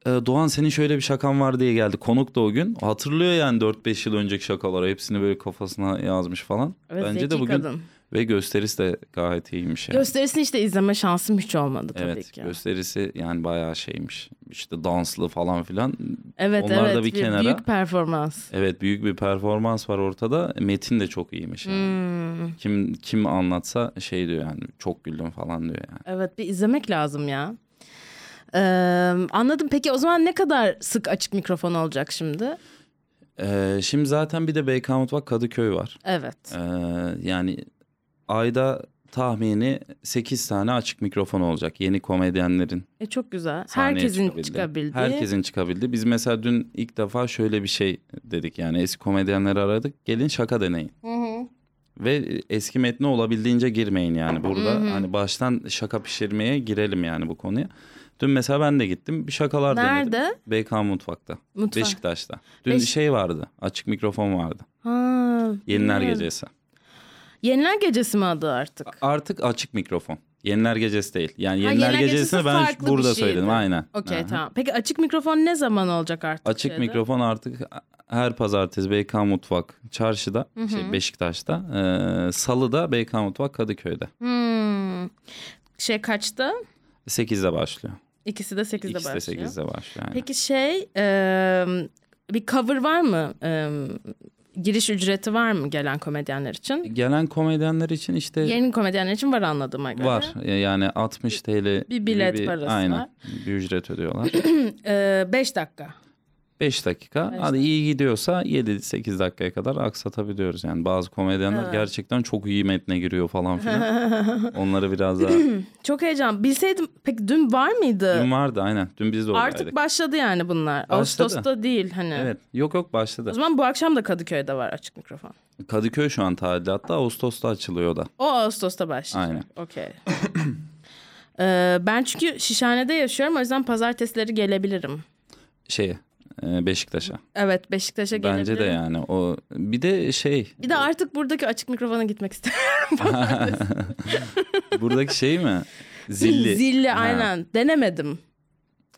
e, Doğan senin şöyle bir şakan var diye geldi. Konuk da o gün. Hatırlıyor yani 4-5 yıl önceki şakaları. Hepsini böyle kafasına yazmış falan. Evet, Bence de bugün kadın. Ve gösterisi de gayet iyiymiş yani. Gösterisini işte izleme şansım hiç olmadı tabii evet ki. gösterisi yani bayağı şeymiş. İşte danslı falan filan. Evet Onlar evet da bir bir kenara. büyük performans. Evet büyük bir performans var ortada. Metin de çok iyiymiş yani. Hmm. Kim kim anlatsa şey diyor yani çok güldüm falan diyor yani. Evet bir izlemek lazım ya. Ee, anladım. Peki o zaman ne kadar sık açık mikrofon olacak şimdi? Ee, şimdi zaten bir de BK Mutfak Kadıköy var. Evet. Ee, yani ayda tahmini 8 tane açık mikrofon olacak yeni komedyenlerin. E çok güzel. Herkesin çıkabildiği. çıkabildiği. Herkesin çıkabildi. Biz mesela dün ilk defa şöyle bir şey dedik yani eski komedyenleri aradık. Gelin şaka deneyin. Ve eski metne olabildiğince girmeyin yani burada. Hani baştan şaka pişirmeye girelim yani bu konuya. Dün mesela ben de gittim bir şakalar denedim. Nerede? BK Mutfak'ta. Mutfak. Beşiktaş'ta. Dün Beş- şey vardı. Açık mikrofon vardı. Ha, Yeniler bilmiyorum. Gecesi. Yeniler Gecesi mi adı artık? Artık açık mikrofon. Yeniler Gecesi değil. Yani Yeniler, Yeniler Gecesi'ni Gecesi ben burada şeydi. söyledim. Aynen. Okey tamam. Peki açık mikrofon ne zaman olacak artık? Açık şeyde? mikrofon artık her pazartesi BK Mutfak çarşıda, şey Beşiktaş'ta, ee, salıda BK Mutfak Kadıköy'de. Hmm. Şey kaçta? 8'de başlıyor. İkisi de 8'de İkisi de başlıyor. 8'de başlıyor. aynen. Peki şey e, bir cover var mı? E, giriş ücreti var mı gelen komedyenler için? Gelen komedyenler için işte Yeni komedyenler için var anladığıma göre. var. Yani 60 TL gibi bilet parası aynen, var. bir ücret ödüyorlar. [CLEARS THROAT] 5 dakika. 5 dakika. Beş Hadi iyi gidiyorsa 7-8 dakikaya kadar aksatabiliyoruz. Yani bazı komedyenler Evet. gerçekten çok iyi metne giriyor falan filan. [LAUGHS] Onları biraz daha... [CLEARS THROAT] Çok heyecan. Bilseydim peki dün var mıydı? Dün vardı aynen. Dün biz de oradaydık. Artık başladı yani bunlar. Başladı. Ağustos'ta değil hani. Evet. Yok yok başladı. O zaman bu akşam da Kadıköy'de var açık mikrofon. Kadıköy şu an tadilatta. Ağustos'ta açılıyor da. O Ağustos'ta başlayacak. Aynen. Okey. [CLEARS THROAT] Ee, ben çünkü Şişhane'de yaşıyorum o yüzden pazartesileri gelebilirim. Şeye Beşiktaş'a. Evet Beşiktaş'a gelebilir. Bence de yani o bir de şey. Bir de artık buradaki açık mikrofona gitmek istemiyorum. [LAUGHS] [LAUGHS] buradaki şey mi? Zilli. Zilli Ha. aynen. Denemedim.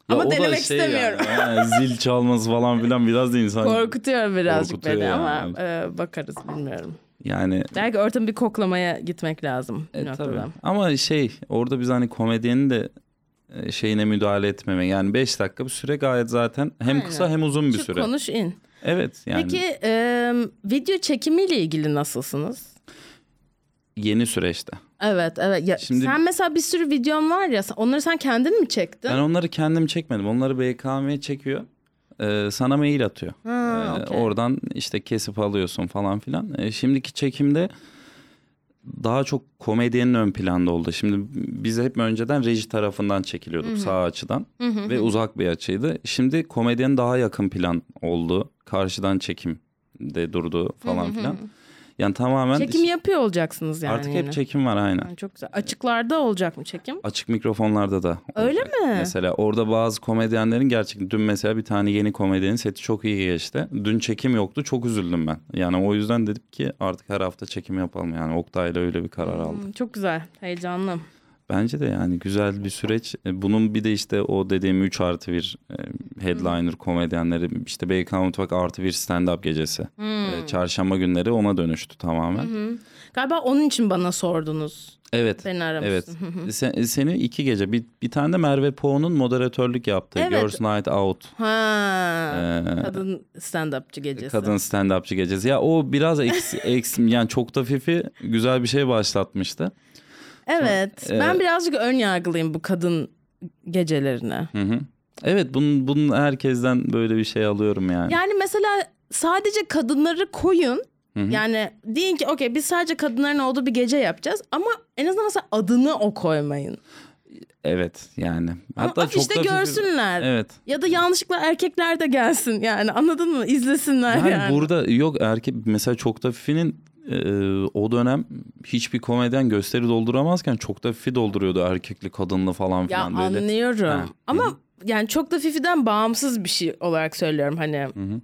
Ya Ama denemek şey istemiyorum. Yani, yani zil çalması falan filan biraz da insan. Korkutuyor birazcık Korkutuyor beni ama yani. e, bakarız bilmiyorum. Yani Belki ortamı bir koklamaya gitmek lazım. e, tabii. Ama şey orada biz hani komedyenin de e, şeyine müdahale etmeme. Yani 5 dakika bir süre gayet zaten hem Aynen. kısa hem uzun bir Çık süre. konuş in. Evet yani Peki e, video çekimiyle ilgili nasılsınız? yeni süreçte. Evet evet. Ya, Şimdi- Sen mesela bir sürü videon var ya onları sen kendin mi çektin? Ben onları kendim çekmedim. Onları BKM çekiyor. Ee, sana mail atıyor. Ha, Ee, okey. Oradan işte kesip alıyorsun falan filan. Ee, şimdiki çekimde daha çok komedyenin ön planda oldu. Şimdi biz hep önceden reji tarafından çekiliyorduk sağ açıdan ve uzak bir açıydı. Şimdi komedyenin daha yakın plan oldu. Karşıdan çekim de durdu falan filan. Yani tamamen Çekim yapıyor olacaksınız yani. artık hep çekim var aynen. Yani çok güzel. Açıklarda olacak mı çekim? Açık mikrofonlarda da. Öyle olacak. mi? Mesela orada bazı komedyenlerin gerçekten dün mesela bir tane yeni komedyenin seti çok iyi geçti. Dün çekim yoktu çok üzüldüm ben. Yani o yüzden dedim ki artık her hafta çekim yapalım. Yani Oktay'la öyle bir karar aldık. Hmm, Çok güzel. Heyecanlı. Bence de yani güzel bir süreç. E, Bunun bir de işte o dediğim 3 artı 1 headliner komedyenleri işte BK Mutfak artı bir stand-up gecesi. E, Çarşamba günleri ona dönüştü tamamen. Galiba onun için bana sordunuz. Evet. Beni aramışsın. Evet. Sen, seni iki gece bir, bir tane de Merve Poğ'un moderatörlük yaptığı Evet. Girls Night Out. Ha. Ee, kadın stand-upçı gecesi. Kadın stand-upçı gecesi. Ya o biraz eksi, [LAUGHS] eksi yani çok da fifi güzel bir şey başlatmıştı. Evet. Ee, ben birazcık ön yargılıyım bu kadın gecelerine. Hı hı. Evet bunun, bunun herkesten böyle bir şey alıyorum yani. Yani mesela sadece kadınları koyun. Yani deyin ki okey biz sadece kadınların olduğu bir gece yapacağız ama en azından mesela adını o koymayın. Evet yani. Ama Hatta çok afişte da görsünler. Evet. Ya da yanlışlıkla erkekler de gelsin yani anladın mı? İzlesinler Yani, yani. burada yok erkek mesela çok da Fifi'nin e, o dönem hiçbir komedyen gösteri dolduramazken çok da Fifi dolduruyordu erkekli kadınlı falan Ya filan böyle. anlıyorum. Ha, Ama yani çok da Fifi'den bağımsız bir şey olarak söylüyorum hani. hı.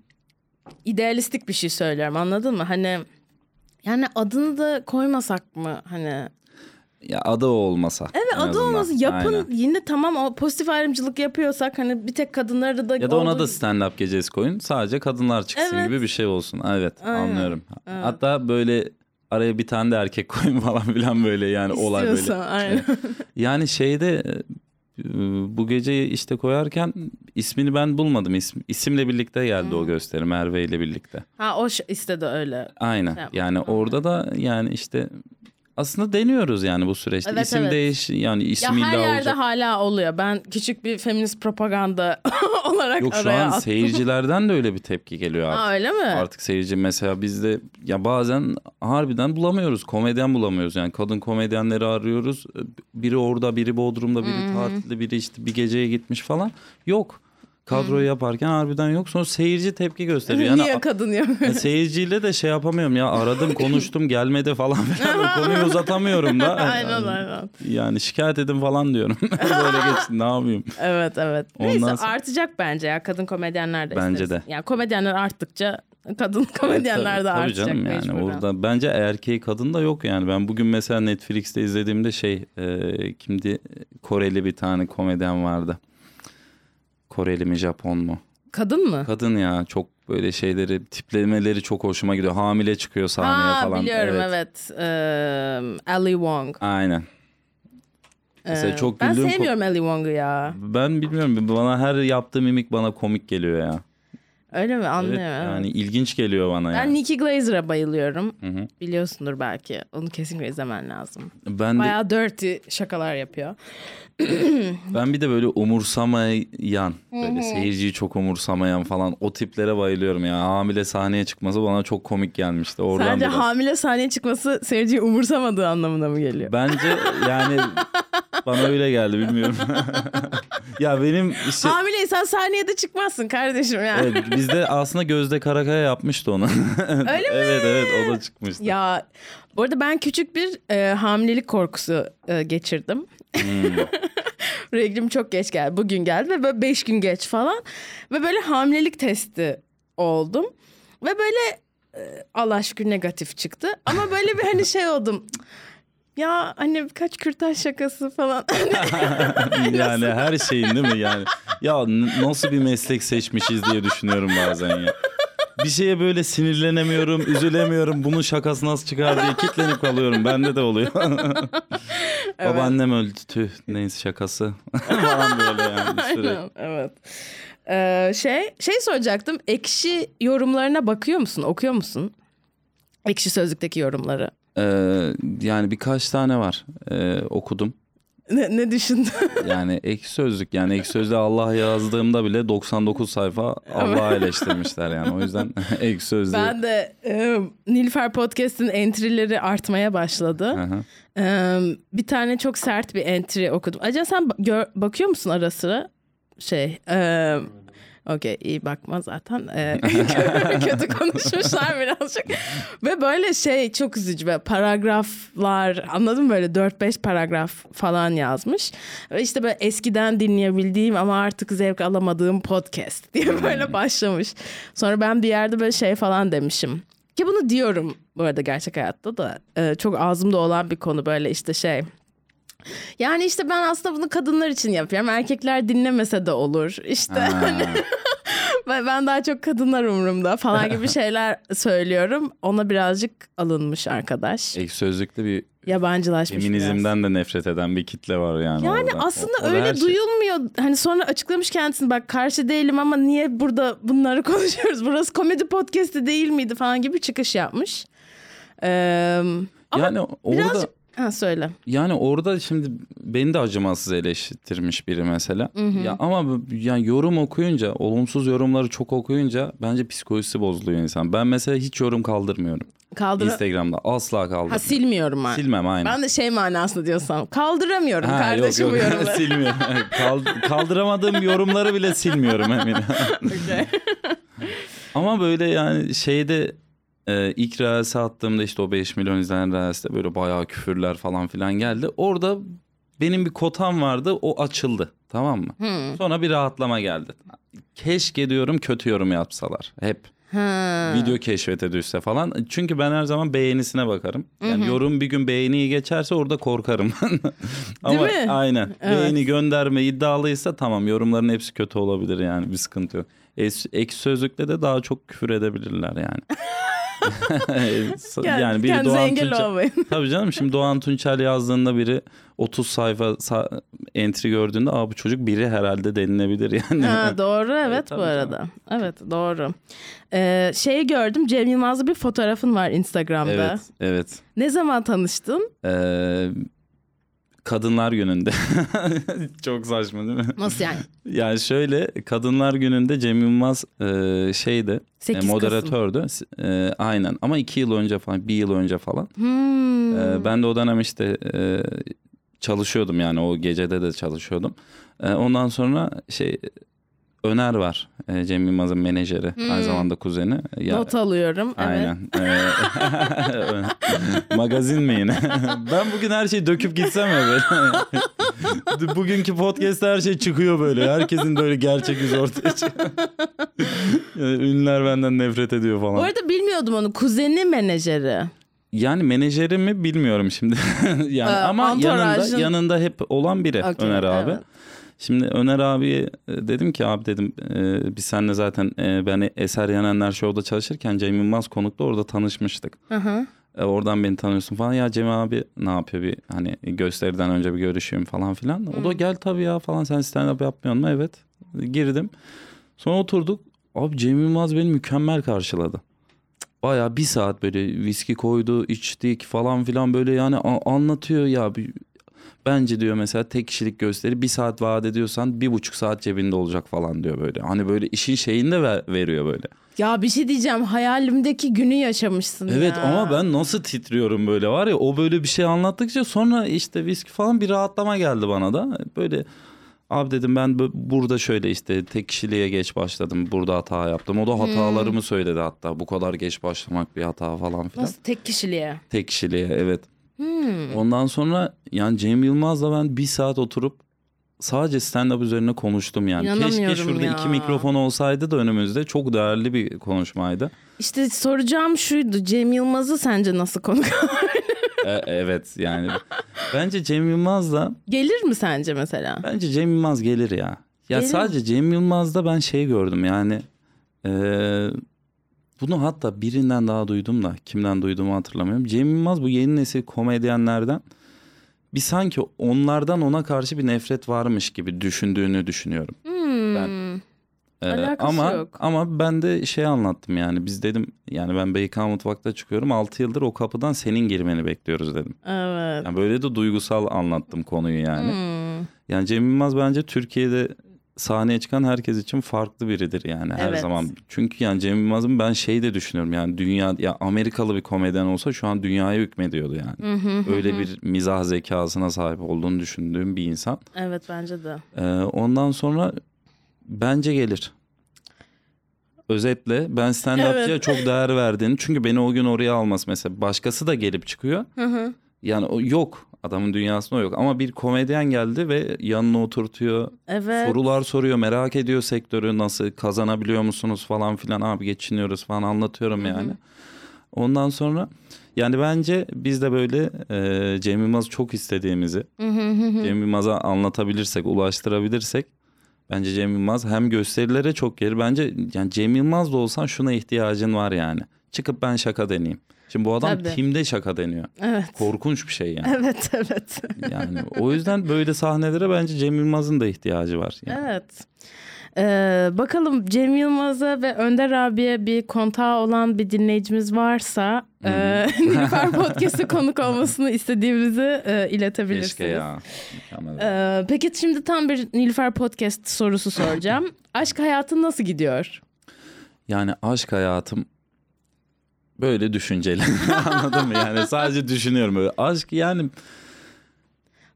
idealistik bir şey söylüyorum anladın mı? Hani yani adını da koymasak mı hani? Ya adı olmasa. Evet adı azından. olması yapın Aynen. yine tamam o pozitif ayrımcılık yapıyorsak hani bir tek kadınları da Ya da ona olduğu- da stand-up gecesi koyun. Sadece kadınlar çıksın Evet. gibi bir şey olsun. Evet Aynen. anlıyorum. Hatta böyle araya bir tane de erkek [LAUGHS] koyun falan filan böyle yani olay böyle. Aynen. Yani şeyde e, bu gece işte koyarken ismini ben bulmadım. İsim, isimle birlikte geldi Hmm. o gösteri Merve ile birlikte. Ha o istedi öyle. Aynen. Şey. Yani orada da yani işte aslında deniyoruz yani bu süreçte. Evet, İsim evet. değiş yani Ya ismi her illa yerde olacak. hala oluyor. Ben küçük bir feminist propaganda [LAUGHS] olarak Yok şu araya an attım. seyircilerden de öyle bir tepki geliyor artık. Ha öyle mi? Artık seyirci mesela bizde ya bazen harbiden bulamıyoruz. Komedyen bulamıyoruz. Yani kadın komedyenleri arıyoruz. Biri orada, biri Bodrum'da, biri tatilde, biri işte bir geceye gitmiş falan. Yok. Kadroyu yaparken harbiden yok. Sonra seyirci tepki gösteriyor. Yani Niye kadın ya seyirciyle de şey yapamıyorum ya aradım [LAUGHS] konuştum gelmedi falan filan konuyu [LAUGHS] uzatamıyorum da. aynen aynen. Yani şikayet edin falan diyorum. [LAUGHS] Böyle geçsin ne yapayım. Evet evet. Ondan Neyse sonra- artacak bence ya kadın komedyenler de Bence isteriz. de. Yani komedyenler arttıkça kadın komedyenler de Tabii artacak canım yani orada bence erkeği kadın da yok yani ben bugün mesela Netflix'te izlediğimde şey e, kimdi Koreli bir tane komedyen vardı Koreli mi Japon mu Kadın mı? kadın ya çok böyle şeyleri tiplemeleri çok hoşuma gidiyor hamile çıkıyor sahneye Ha falan biliyorum evet. Ee, Ali Wong. aynen Mesela Ee, çok ben güldüğüm sevmiyorum Ali Wong'u ya. ben bilmiyorum bana her yaptığı mimik bana komik geliyor ya Öyle mi? evet, Anlıyorum. evet. yani ilginç geliyor bana Ben yani. Nikki Glazer'a bayılıyorum. Hı hı. Biliyorsundur belki. Onu kesinlikle izlemen lazım. ben de Bayağı dirty şakalar yapıyor. [CLEARS THROAT] Ben bir de böyle umursamayan, böyle seyirciyi çok umursamayan falan o tiplere bayılıyorum ya. Hamile sahneye çıkması bana çok komik gelmişti. Oradan Sence biraz. hamile sahneye çıkması seyirciyi umursamadığı anlamına mı geliyor? Bence yani [LAUGHS] bana öyle geldi bilmiyorum. [LAUGHS] ya benim şey, Hamileysen sahneye de çıkmazsın kardeşim yani. evet, bizde aslında Gözde Karakaya yapmıştı onu. [LAUGHS] Öyle mi? evet evet o da çıkmıştı. Ya bu arada ben küçük bir e, hamilelik korkusu e, geçirdim. Hmm. [LAUGHS] Reglim çok geç geldi. Bugün geldi ve böyle beş gün geç falan. Ve böyle hamilelik testi oldum. Ve böyle e, Allah şükür negatif çıktı. Ama böyle bir hani şey oldum. Ya hani birkaç kürtaj şakası falan. [LAUGHS] yani her şeyin değil mi yani? Ya nasıl bir meslek seçmişiz diye düşünüyorum bazen ya. Bir şeye böyle sinirlenemiyorum, üzülemiyorum. Bunun şakası nasıl çıkar diye kitlenip kalıyorum. Bende de oluyor. [LAUGHS] evet. Babaannem öldü tüh neyse şakası [LAUGHS] falan böyle yani sürekli. evet. Ee, şey şey soracaktım. Ekşi yorumlarına bakıyor musun? Okuyor musun? Ekşi sözlükteki yorumları. Ee, yani birkaç tane var. Ee, okudum. Ne, ne düşündün? [LAUGHS] yani ek sözlük yani ek sözlüğe Allah yazdığımda bile 99 sayfa Allah'a eleştirmişler yani. O yüzden [LAUGHS] ek sözlüğü. Ben de e, Nilfer Podcast'in entry'leri artmaya başladı. E, bir tane çok sert bir entry okudum. Acaba sen gör, bakıyor musun ara sıra? Şey... E, Okey iyi bakma zaten. Ee, [LAUGHS] [LAUGHS] kötü konuşmuşlar birazcık. Ve böyle şey çok üzücü böyle paragraflar anladın mı böyle 4-5 paragraf falan yazmış. Ve işte böyle eskiden dinleyebildiğim ama artık zevk alamadığım podcast diye hmm. böyle başlamış. Sonra ben bir yerde böyle şey falan demişim. Ki bunu diyorum bu arada gerçek hayatta da e, çok ağzımda olan bir konu böyle işte şey yani işte ben aslında bunu kadınlar için yapıyorum. Erkekler dinlemese de olur. İşte hani [LAUGHS] ben daha çok kadınlar umurumda falan gibi [LAUGHS] şeyler söylüyorum. Ona birazcık alınmış arkadaş. Ek sözlükte bir yabancılaşmış Feminizmden biraz. de nefret eden bir kitle var yani. Yani orada. aslında o, öyle şey... duyulmuyor. Hani sonra açıklamış kendisini bak karşı değilim ama niye burada bunları [LAUGHS] konuşuyoruz? Burası komedi podcast'i değil miydi falan gibi çıkış yapmış. Ee, ama yani orada birazcık Ha söyle. Yani orada şimdi beni de acımasız eleştirmiş biri mesela. Hı hı. Ya ama yani yorum okuyunca, olumsuz yorumları çok okuyunca bence psikolojisi bozuluyor insan. Ben mesela hiç yorum kaldırmıyorum. Kaldır Instagram'da asla kaldırmıyorum. Ha silmiyorum ben. Silmem aynen. Ben de şey manasında diyorsam kaldıramıyorum ha, kardeşim yok, yok. bu yorumları. [LAUGHS] silmiyorum. kaldıramadığım yorumları bile silmiyorum eminim. [LAUGHS] Ama böyle yani şeyde ee, ilk Reels'e attığımda işte o 5 milyon izlenen Reels'te böyle bayağı küfürler falan filan geldi. Orada benim bir kotam vardı o açıldı tamam mı? Hmm. Sonra bir rahatlama geldi. Keşke diyorum kötü yorum yapsalar hep. Ha. Video keşfete düşse falan. Çünkü ben her zaman beğenisine bakarım. Yani Hı-hı. yorum bir gün beğeniyi geçerse orada korkarım. [LAUGHS] Ama Değil mi? aynen. Evet. Beğeni gönderme iddialıysa tamam yorumların hepsi kötü olabilir yani bir sıkıntı yok. Ek sözlükte de daha çok küfür edebilirler yani. [LAUGHS] [LAUGHS] yani biri Doğan Tunçer. [LAUGHS] Tabii canım şimdi Doğan Tunçer yazdığında biri 30 sayfa sa- entry gördüğünde Aa, bu çocuk biri herhalde denilebilir yani. Ha, [LAUGHS] doğru evet, evet bu arada. Canım. Evet doğru. Ee, şeyi gördüm Cem Yılmaz'lı bir fotoğrafın var Instagram'da. Evet evet. Ne zaman tanıştın? Ee, Kadınlar Günü'nde. [LAUGHS] Çok saçma değil mi? Nasıl yani? [LAUGHS] Yani şöyle Kadınlar Günü'nde Cem Yılmaz e, şeydi e, moderatördü. E, aynen ama iki yıl önce falan bir yıl önce falan. Hmm. E, ben de o dönem işte e, çalışıyordum yani o gecede de çalışıyordum. E, ondan sonra şey Öner var. E, Cem Yılmaz'ın menajeri. Hmm. Aynı zamanda kuzeni. Ya, Not alıyorum. Aynen. Evet. [LAUGHS] Magazin mi yine? [LAUGHS] ben bugün her şeyi döküp gitsem ya böyle. [LAUGHS] Bugünkü podcast'te her şey çıkıyor böyle. Herkesin böyle gerçek yüzü ortaya çıkıyor. yani ünlüler benden nefret ediyor falan. Bu arada bilmiyordum onu. Kuzeni menajeri. Yani menajeri mi bilmiyorum şimdi. yani ee, ama yanında yanında hep olan biri okay, Öner abi. Evet. Şimdi Öner abiye e, dedim ki abi dedim e, biz seninle zaten e, ben Eser Yenenler Show'da çalışırken Cem Yılmaz konukta orada tanışmıştık. Hı hı. E, oradan beni tanıyorsun falan. Ya Cem abi ne yapıyor bir hani gösteriden önce bir görüşeyim falan filan. O da gel tabii ya falan sen stand-up yapmıyorsun mu? Evet. Girdim. Sonra oturduk. Abi Cem Yılmaz beni mükemmel karşıladı. Baya bir saat böyle viski koydu, içtik falan filan böyle yani anlatıyor ya Bence diyor mesela tek kişilik gösteri bir saat vaat ediyorsan bir buçuk saat cebinde olacak falan diyor böyle. Hani böyle işin şeyini de ver, veriyor böyle. Ya bir şey diyeceğim hayalimdeki günü yaşamışsın Evet ya. ama ben nasıl titriyorum böyle var ya o böyle bir şey anlattıkça sonra işte viski falan bir rahatlama geldi bana da. Böyle abi dedim ben burada şöyle işte tek kişiliğe geç başladım burada hata yaptım. O da hatalarımı hmm. söyledi hatta bu kadar geç başlamak bir hata falan filan. Nasıl tek kişiliğe? Tek kişiliğe evet. Hmm. Ondan sonra yani Cem Yılmaz'la ben bir saat oturup sadece stand-up üzerine konuştum yani. Keşke şurada ya. iki mikrofon olsaydı da önümüzde çok değerli bir konuşmaydı. İşte soracağım şuydu Cem Yılmaz'ı sence nasıl konuk [LAUGHS] e, evet yani bence Cem Yılmaz da... Gelir mi sence mesela? Bence Cem Yılmaz gelir ya. Ya gelir. sadece Cem Yılmaz'da ben şey gördüm yani... E, bunu hatta birinden daha duydum da kimden duyduğumu hatırlamıyorum. Cem Yılmaz bu yeni nesil komedyenlerden bir sanki onlardan ona karşı bir nefret varmış gibi düşündüğünü düşünüyorum. Hmm. Ben ee, ama yok. ama ben de şey anlattım yani biz dedim yani ben BK mutfakta çıkıyorum 6 yıldır o kapıdan senin girmeni bekliyoruz dedim. Evet. Yani böyle de duygusal anlattım konuyu yani. Hmm. Yani Cem Yılmaz bence Türkiye'de sahneye çıkan herkes için farklı biridir yani her evet. zaman. Çünkü yani Cem Yılmaz'ın ben şey de düşünüyorum yani dünya ya Amerikalı bir komedyen olsa şu an dünyaya hükmediyordu yani. Öyle bir mizah zekasına sahip olduğunu düşündüğüm bir insan. Evet bence de. Ee, ondan sonra bence gelir. Özetle ben stand-upçıya evet. çok değer verdiğini çünkü beni o gün oraya almaz mesela başkası da gelip çıkıyor. Hı hı. Yani o yok Adamın dünyasında yok. Ama bir komedyen geldi ve yanına oturtuyor. Evet. Sorular soruyor. Merak ediyor sektörü nasıl kazanabiliyor musunuz falan filan. Abi geçiniyoruz falan anlatıyorum yani. Hı-hı. Ondan sonra yani bence biz de böyle e, Cem Yılmaz'ı çok istediğimizi Hı-hı. Cem Yılmaz'a anlatabilirsek, ulaştırabilirsek bence Cem Yılmaz hem gösterilere çok gelir. Bence yani Cem Yılmaz da olsan şuna ihtiyacın var yani. Çıkıp ben şaka deneyeyim. Şimdi bu adam Tabii. timde şaka deniyor. Evet. Korkunç bir şey yani. Evet evet. yani o yüzden böyle sahnelere bence Cem Yılmaz'ın da ihtiyacı var. Yani. Evet. Ee, bakalım Cem Yılmaz'a ve Önder abiye bir kontağı olan bir dinleyicimiz varsa e, [LAUGHS] Nilüfer Podcast'a konuk olmasını istediğimizi e, iletebilirsiniz. Keşke ya. Ee, peki şimdi tam bir Nilüfer Podcast sorusu soracağım. [LAUGHS] aşk hayatın nasıl gidiyor? Yani aşk hayatım böyle düşünceli. [LAUGHS] Anladın mı? Yani sadece düşünüyorum böyle. Aşk yani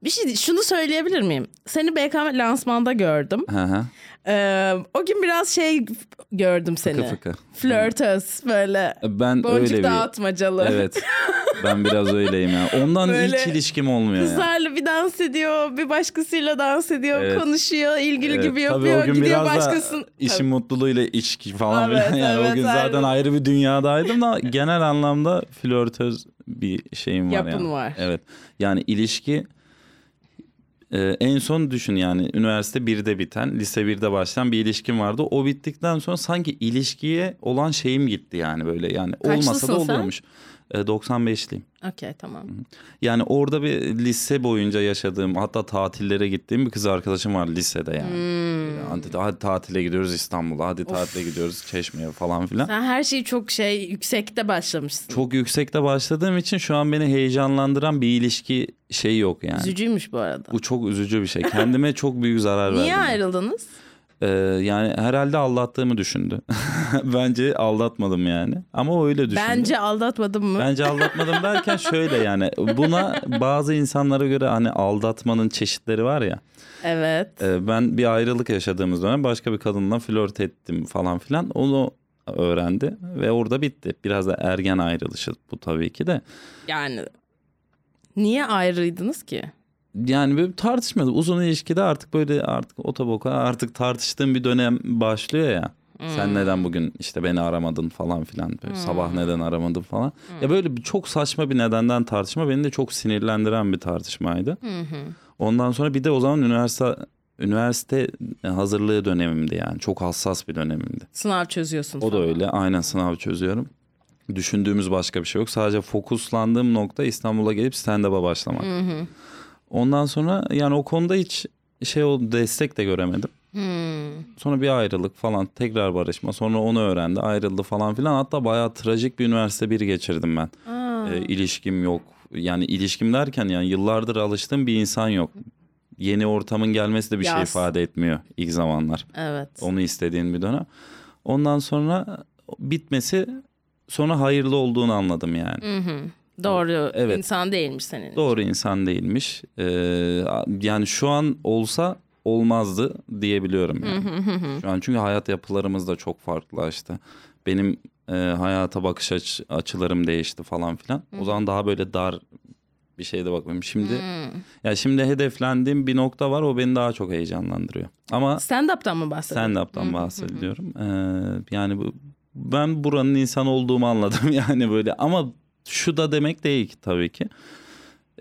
bir şey şunu söyleyebilir miyim? Seni BKM lansmanda gördüm. Hı hı. Ee, o gün biraz şey gördüm seni. Fıkı fıkı. Flörtöz böyle. Ben boncuk öyle bir... dağıtmacalı. Evet. Ben biraz öyleyim ya. Ondan böyle hiç ilişkim olmuyor Kızlarla ya. bir dans ediyor, bir başkasıyla dans ediyor, evet. konuşuyor, ilgili evet. gibi yapıyor, Tabii o gün gidiyor biraz başkasın. Da işin Tabii. mutluluğuyla içki falan evet, filan. [LAUGHS] Yani evet, o gün zaten aynen. ayrı bir dünyadaydım da genel anlamda flörtöz bir şeyim var Yapın yani. var. Evet. Yani ilişki ee, en son düşün yani üniversite 1'de biten, lise 1'de başlayan bir ilişkim vardı. O bittikten sonra sanki ilişkiye olan şeyim gitti yani böyle yani Kaçlısın olmasa da oluyormuş. Sen? 95'liyim. Okey tamam. Yani orada bir lise boyunca yaşadığım hatta tatillere gittiğim bir kız arkadaşım var lisede yani. Hmm. Hadi, hadi tatile gidiyoruz İstanbul'a hadi of. tatile gidiyoruz Çeşme'ye falan filan. Sen her şeyi çok şey yüksekte başlamışsın. Çok yüksekte başladığım için şu an beni heyecanlandıran bir ilişki şey yok yani. Üzücüymüş bu arada. Bu çok üzücü bir şey. Kendime çok büyük zarar verdim. Niye ayrıldınız? Ee, yani herhalde aldattığımı düşündü. [LAUGHS] Bence aldatmadım yani. Ama öyle düşündü. Bence aldatmadım mı? Bence aldatmadım derken şöyle yani buna bazı insanlara göre hani aldatmanın çeşitleri var ya. Evet. E, ben bir ayrılık yaşadığımız dönem başka bir kadınla flört ettim falan filan. Onu öğrendi ve orada bitti. Biraz da ergen ayrılışı bu tabii ki de. Yani niye ayrıydınız ki? Yani böyle tartışmadı. Uzun ilişkide artık böyle artık otoboka artık tartıştığım bir dönem başlıyor ya. Hmm. Sen neden bugün işte beni aramadın falan filan. Böyle hmm. Sabah neden aramadın falan. Hmm. Ya böyle çok saçma bir nedenden tartışma beni de çok sinirlendiren bir tartışmaydı. Hmm. Ondan sonra bir de o zaman üniversite üniversite hazırlığı dönemimdi yani. Çok hassas bir dönemimdi. Sınav çözüyorsun. O falan. da öyle. Aynen sınav çözüyorum. Düşündüğümüz başka bir şey yok. Sadece fokuslandığım nokta İstanbul'a gelip stand-up'a başlamak. Hı hı. Ondan sonra yani o konuda hiç şey oldu destek de göremedim. Hmm. Sonra bir ayrılık falan tekrar barışma sonra onu öğrendi ayrıldı falan filan hatta bayağı trajik bir üniversite bir geçirdim ben. Ee, ilişkim yok yani ilişkim derken yani yıllardır alıştığım bir insan yok. Yeni ortamın gelmesi de bir şey Yaz. şey ifade etmiyor ilk zamanlar. Evet. Onu istediğin bir dönem. Ondan sonra bitmesi sonra hayırlı olduğunu anladım yani. Hı hı. Doğru evet. insan değilmiş senin. Doğru insan değilmiş. Ee, yani şu an olsa olmazdı diyebiliyorum yani. şu an çünkü hayat yapılarımız da çok farklılaştı. Benim e, hayata bakış aç, açılarım değişti falan filan. O zaman daha böyle dar bir şeyde bakmıyorum. Şimdi hmm. ya şimdi hedeflendiğim bir nokta var o beni daha çok heyecanlandırıyor. Ama stand-up'tan mı bahsediyorsun? Stand-up'tan bahsediyorum. Ee, yani bu ben buranın insan olduğumu anladım [LAUGHS] yani böyle ama şu da demek değil ki tabii ki.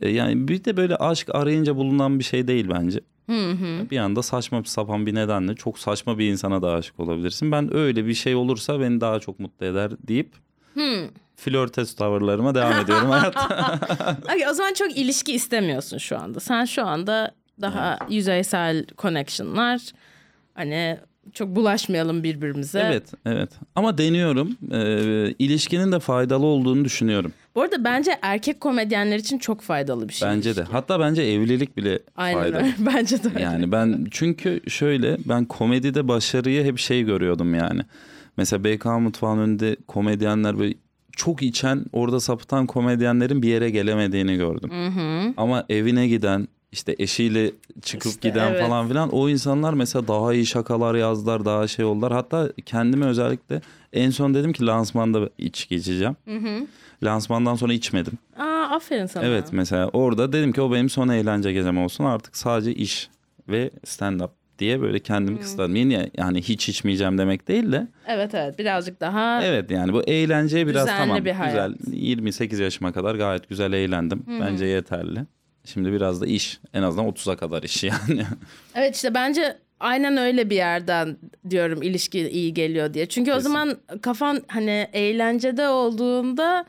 Ee, yani bir de böyle aşk arayınca bulunan bir şey değil bence. Hı hı. Bir anda saçma sapan bir nedenle çok saçma bir insana da aşık olabilirsin. Ben öyle bir şey olursa beni daha çok mutlu eder deyip hı. flörtes tavırlarıma devam ediyorum hayatta. [LAUGHS] okay, [LAUGHS] o zaman çok ilişki istemiyorsun şu anda. Sen şu anda daha evet. yüzeysel connection'lar hani çok bulaşmayalım birbirimize. Evet, evet. Ama deniyorum. Ee, ilişkinin de faydalı olduğunu düşünüyorum. Bu arada bence erkek komedyenler için çok faydalı bir şey. Bence ilişki. de. Hatta bence evlilik bile Aynen faydalı. Öyle. [LAUGHS] bence de öyle. Yani ben çünkü şöyle ben komedide başarıyı hep şey görüyordum yani. Mesela BK Mutfağı'nın önünde komedyenler böyle çok içen orada sapıtan komedyenlerin bir yere gelemediğini gördüm. Hı hı. Ama evine giden işte eşiyle çıkıp işte, giden evet. falan filan o insanlar mesela daha iyi şakalar yazdılar daha şey oldular. Hatta kendime özellikle en son dedim ki lansmanda iç geçeceğim. Hı hı. Lansmandan sonra içmedim. Aa aferin sana. Evet mesela orada dedim ki o benim son eğlence gecem olsun artık sadece iş ve stand up diye böyle kendimi hmm. kısıtladım. Yine yani hiç içmeyeceğim demek değil de. Evet evet birazcık daha. Evet yani bu eğlenceye biraz tamam bir hayat. güzel 28 yaşıma kadar gayet güzel eğlendim. Hmm. Bence yeterli. Şimdi biraz da iş. En azından 30'a kadar iş yani. [LAUGHS] Evet işte bence aynen öyle bir yerden diyorum ilişki iyi geliyor diye. Çünkü Kesin. o zaman kafan hani eğlencede olduğunda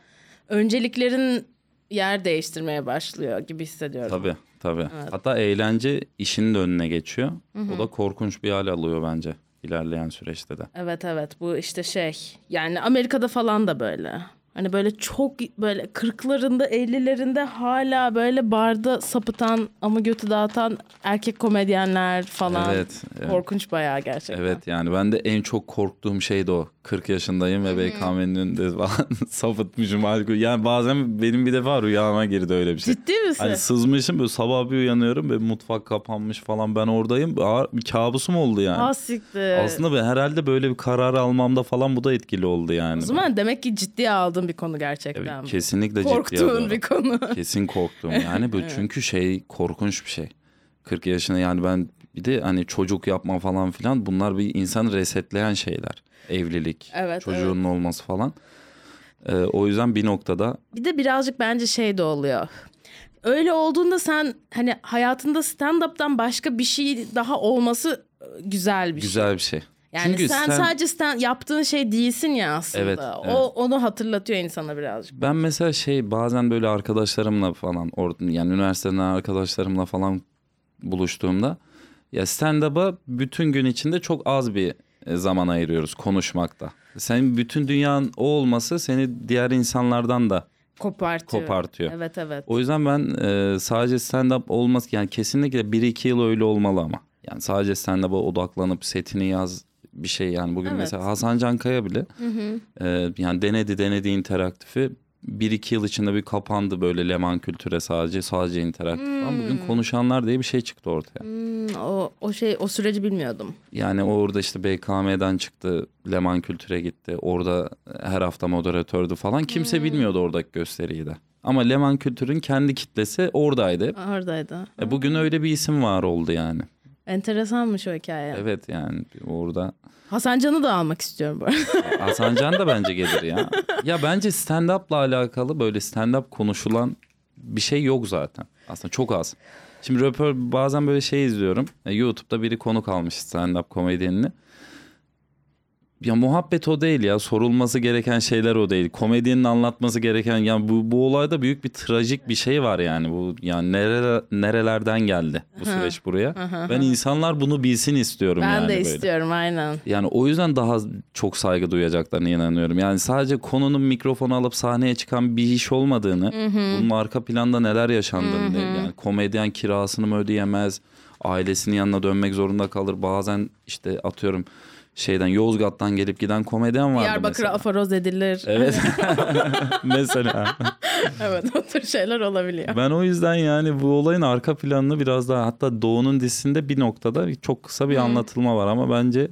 önceliklerin yer değiştirmeye başlıyor gibi hissediyorum. Tabii tabii. Evet. Hatta eğlence işinin de önüne geçiyor. Hı-hı. O da korkunç bir hal alıyor bence ilerleyen süreçte de. Evet evet bu işte şey yani Amerika'da falan da böyle. Hani böyle çok böyle kırklarında ellilerinde hala böyle barda sapıtan ama götü dağıtan erkek komedyenler falan. Evet. evet. Korkunç bayağı gerçekten. Evet yani ben de en çok korktuğum şey de o. 40 yaşındayım ve BKM'nin önünde [LAUGHS] falan sapıtmışım. Yani bazen benim bir defa rüyama girdi öyle bir şey. Ciddi misin? Hani sızmışım böyle sabah bir uyanıyorum ve mutfak kapanmış falan ben oradayım. Bir kabusum oldu yani. Asiktir. Aslında ben herhalde böyle bir karar almamda falan bu da etkili oldu yani. O zaman demek ki ciddiye aldığım bir konu gerçekten. Evet, kesinlikle ciddiye Korktuğun bir konu. [LAUGHS] Kesin korktuğum yani bu [LAUGHS] çünkü şey korkunç bir şey. 40 yaşında yani ben bir de hani çocuk yapma falan filan bunlar bir insanı resetleyen şeyler evlilik, evet, çocuğun evet. olması falan. Ee, o yüzden bir noktada... Bir de birazcık bence şey de oluyor. Öyle olduğunda sen hani hayatında stand-up'tan başka bir şey daha olması güzel bir güzel şey. Güzel bir şey. Yani Çünkü sen, sen sadece stand, yaptığın şey değilsin ya aslında. Evet, evet. O onu hatırlatıyor insana birazcık. Ben mesela şey bazen böyle arkadaşlarımla falan yani üniversiteden arkadaşlarımla falan buluştuğumda ya stand-up'a bütün gün içinde çok az bir zaman ayırıyoruz konuşmakta. Senin bütün dünyanın o olması seni diğer insanlardan da kopartıyor. kopartıyor. Evet evet. O yüzden ben e, sadece stand-up olması yani kesinlikle 1-2 yıl öyle olmalı ama. Yani sadece stand-up'a odaklanıp setini yaz bir şey yani bugün evet. mesela Hasan Cankaya bile hı hı. E, yani denedi denedi interaktifi bir iki yıl içinde bir kapandı böyle Leman Kültür'e sadece sadece interaktif hmm. ama bugün konuşanlar diye bir şey çıktı ortaya. Hmm, o, o şey o süreci bilmiyordum. Yani orada işte BKM'den çıktı Leman Kültür'e gitti orada her hafta moderatördü falan kimse hmm. bilmiyordu oradaki gösteriyi de. Ama Leman Kültür'ün kendi kitlesi oradaydı. Oradaydı. E bugün öyle bir isim var oldu yani. Enteresanmış o hikaye. Evet yani orada. Hasan Can'ı da almak istiyorum bu arada. [LAUGHS] Hasan Can da bence gelir ya. Ya bence stand-up'la alakalı böyle stand-up konuşulan bir şey yok zaten. Aslında çok az. Şimdi röpör bazen böyle şey izliyorum. YouTube'da biri konuk almış stand-up komedyenini. Ya muhabbet o değil ya. Sorulması gereken şeyler o değil. Komedyenin anlatması gereken yani bu, bu olayda büyük bir trajik bir şey var yani. Bu yani nere, nerelerden geldi bu süreç buraya. ben insanlar bunu bilsin istiyorum ben yani. Ben de böyle. istiyorum aynen. Yani o yüzden daha çok saygı duyacaklarına inanıyorum. Yani sadece konunun mikrofonu alıp sahneye çıkan bir iş olmadığını, bunun arka planda neler yaşandığını, yani komedyen kirasını mı ödeyemez, ailesinin yanına dönmek zorunda kalır. Bazen işte atıyorum şeyden Yozgat'tan gelip giden komedyen vardı Diyarbakır'a aforoz edilir. Evet. [LAUGHS] mesela. evet o tür şeyler olabiliyor. Ben o yüzden yani bu olayın arka planını biraz daha hatta Doğu'nun dizisinde bir noktada çok kısa bir hmm. anlatılma var ama bence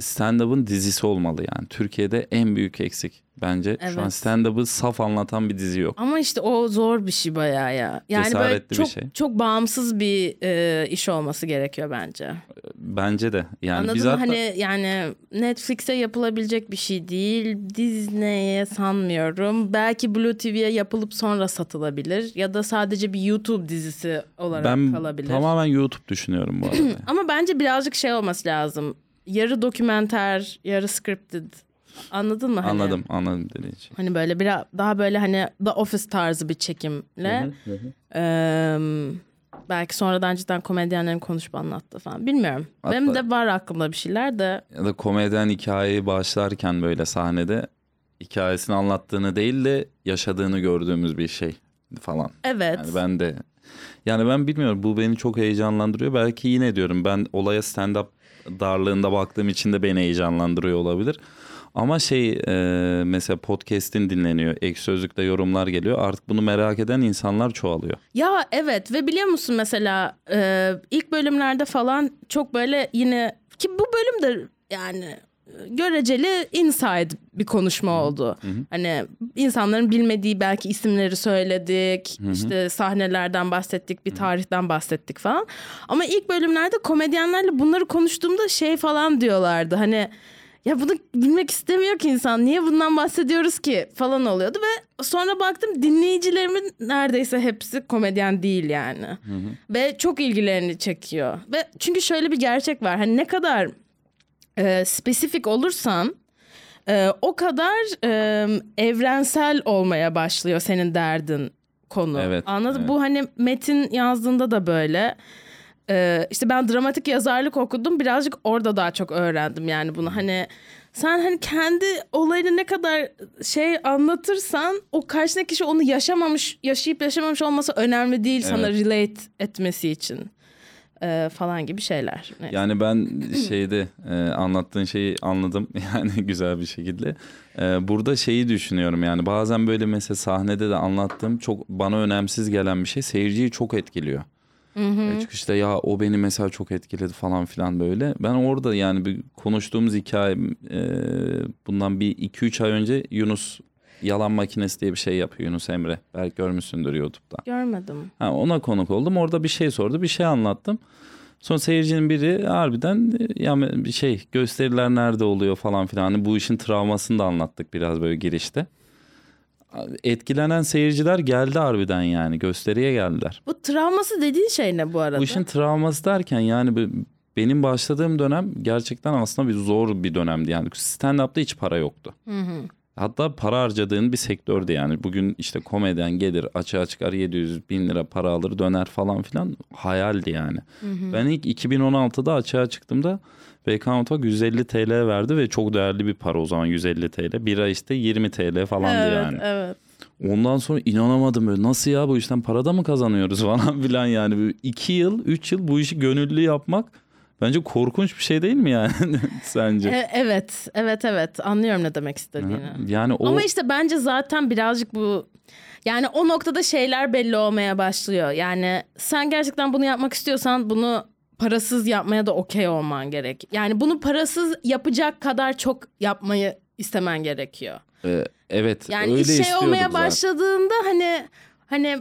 stand-up'ın dizisi olmalı yani. Türkiye'de en büyük eksik bence. Evet. Şu an stand-up'ı saf anlatan bir dizi yok. Ama işte o zor bir şey bayağı ya. Yani Cesaretli böyle çok, bir şey. çok bağımsız bir e, iş olması gerekiyor bence. Bence de. Yani Anladın biz? Hatta... Hani yani Netflix'e yapılabilecek bir şey değil. Disney'e sanmıyorum. Belki Blue TV'ye yapılıp sonra satılabilir. Ya da sadece bir YouTube dizisi olarak ben kalabilir. Ben tamamen YouTube düşünüyorum bu [CLEARS THROAT] arada. Ama bence birazcık şey olması lazım. Yarı dokümenter, yarı scripted Anladın mı? Hani, anladım, anladım dediğin için. Hani böyle biraz daha böyle hani The Office tarzı bir çekimle. Hı hı hı. Ee, belki sonradan cidden komedyenlerin konuşup anlattı falan. Bilmiyorum. Hatta, Benim de var aklımda bir şeyler de. Ya da komedyen hikayeyi başlarken böyle sahnede hikayesini anlattığını değil de yaşadığını gördüğümüz bir şey falan. Evet. Yani ben de yani ben bilmiyorum bu beni çok heyecanlandırıyor. Belki yine diyorum ben olaya stand-up darlığında baktığım için de beni heyecanlandırıyor olabilir. Ama şey e, mesela podcast'in dinleniyor. Ek sözlükte yorumlar geliyor. Artık bunu merak eden insanlar çoğalıyor. Ya evet ve biliyor musun mesela e, ilk bölümlerde falan çok böyle yine ki bu bölüm de yani göreceli inside bir konuşma oldu. Hı hı. Hani insanların bilmediği belki isimleri söyledik. Hı hı. işte sahnelerden bahsettik, bir tarihten bahsettik falan. Ama ilk bölümlerde komedyenlerle bunları konuştuğumda şey falan diyorlardı. Hani ya bunu bilmek istemiyor ki insan. Niye bundan bahsediyoruz ki falan oluyordu ve sonra baktım dinleyicilerimin neredeyse hepsi komedyen değil yani. Hı hı. Ve çok ilgilerini çekiyor. Ve çünkü şöyle bir gerçek var. Hani ne kadar e, spesifik olursan e, o kadar e, evrensel olmaya başlıyor senin derdin konu. Evet. Anladın? Evet. Bu hani metin yazdığında da böyle. Ee, işte ben dramatik yazarlık okudum. Birazcık orada daha çok öğrendim yani bunu. Hani sen hani kendi olayını ne kadar şey anlatırsan o karşındaki kişi onu yaşamamış, yaşayıp yaşamamış olması önemli değil evet. sana relate etmesi için. Ee, falan gibi şeyler. Neyse. Yani ben şeyde e, anlattığın şeyi anladım [LAUGHS] yani güzel bir şekilde. E, burada şeyi düşünüyorum yani bazen böyle mesela sahnede de anlattığım çok bana önemsiz gelen bir şey seyirciyi çok etkiliyor. Hı hı. Çıkışta ya o beni mesela çok etkiledi falan filan böyle. Ben orada yani bir konuştuğumuz hikaye e, bundan bir iki üç ay önce Yunus Yalan Makinesi diye bir şey yapıyor Yunus Emre. Belki görmüşsündür YouTube'da. Görmedim. Ha, ona konuk oldum. Orada bir şey sordu. Bir şey anlattım. Sonra seyircinin biri harbiden yani bir şey gösteriler nerede oluyor falan filan. Hani bu işin travmasını da anlattık biraz böyle girişte etkilenen seyirciler geldi harbiden yani gösteriye geldiler. Bu travması dediğin şey ne bu arada? Bu işin travması derken yani benim başladığım dönem gerçekten aslında bir zor bir dönemdi yani stand-up'ta hiç para yoktu. Hı hı. Hatta para harcadığın bir sektördü yani. Bugün işte komedyen gelir açığa çıkar 700 bin lira para alır döner falan filan hayaldi yani. Hı hı. Ben ilk 2016'da açığa çıktığımda BK Mutfak 150 TL verdi ve çok değerli bir para o zaman 150 TL. Bira işte 20 TL falandı evet, yani. Evet. Ondan sonra inanamadım böyle nasıl ya bu işten para da mı kazanıyoruz [LAUGHS] falan filan yani. Böyle iki yıl üç yıl bu işi gönüllü yapmak bence korkunç bir şey değil mi yani [LAUGHS] sence? E, evet evet evet anlıyorum ne demek istediğini. Yani o... Ama işte bence zaten birazcık bu yani o noktada şeyler belli olmaya başlıyor. Yani sen gerçekten bunu yapmak istiyorsan bunu parasız yapmaya da okey olman gerek. Yani bunu parasız yapacak kadar çok yapmayı istemen gerekiyor. Ee, evet yani öyle şey olmaya zaten. başladığında hani hani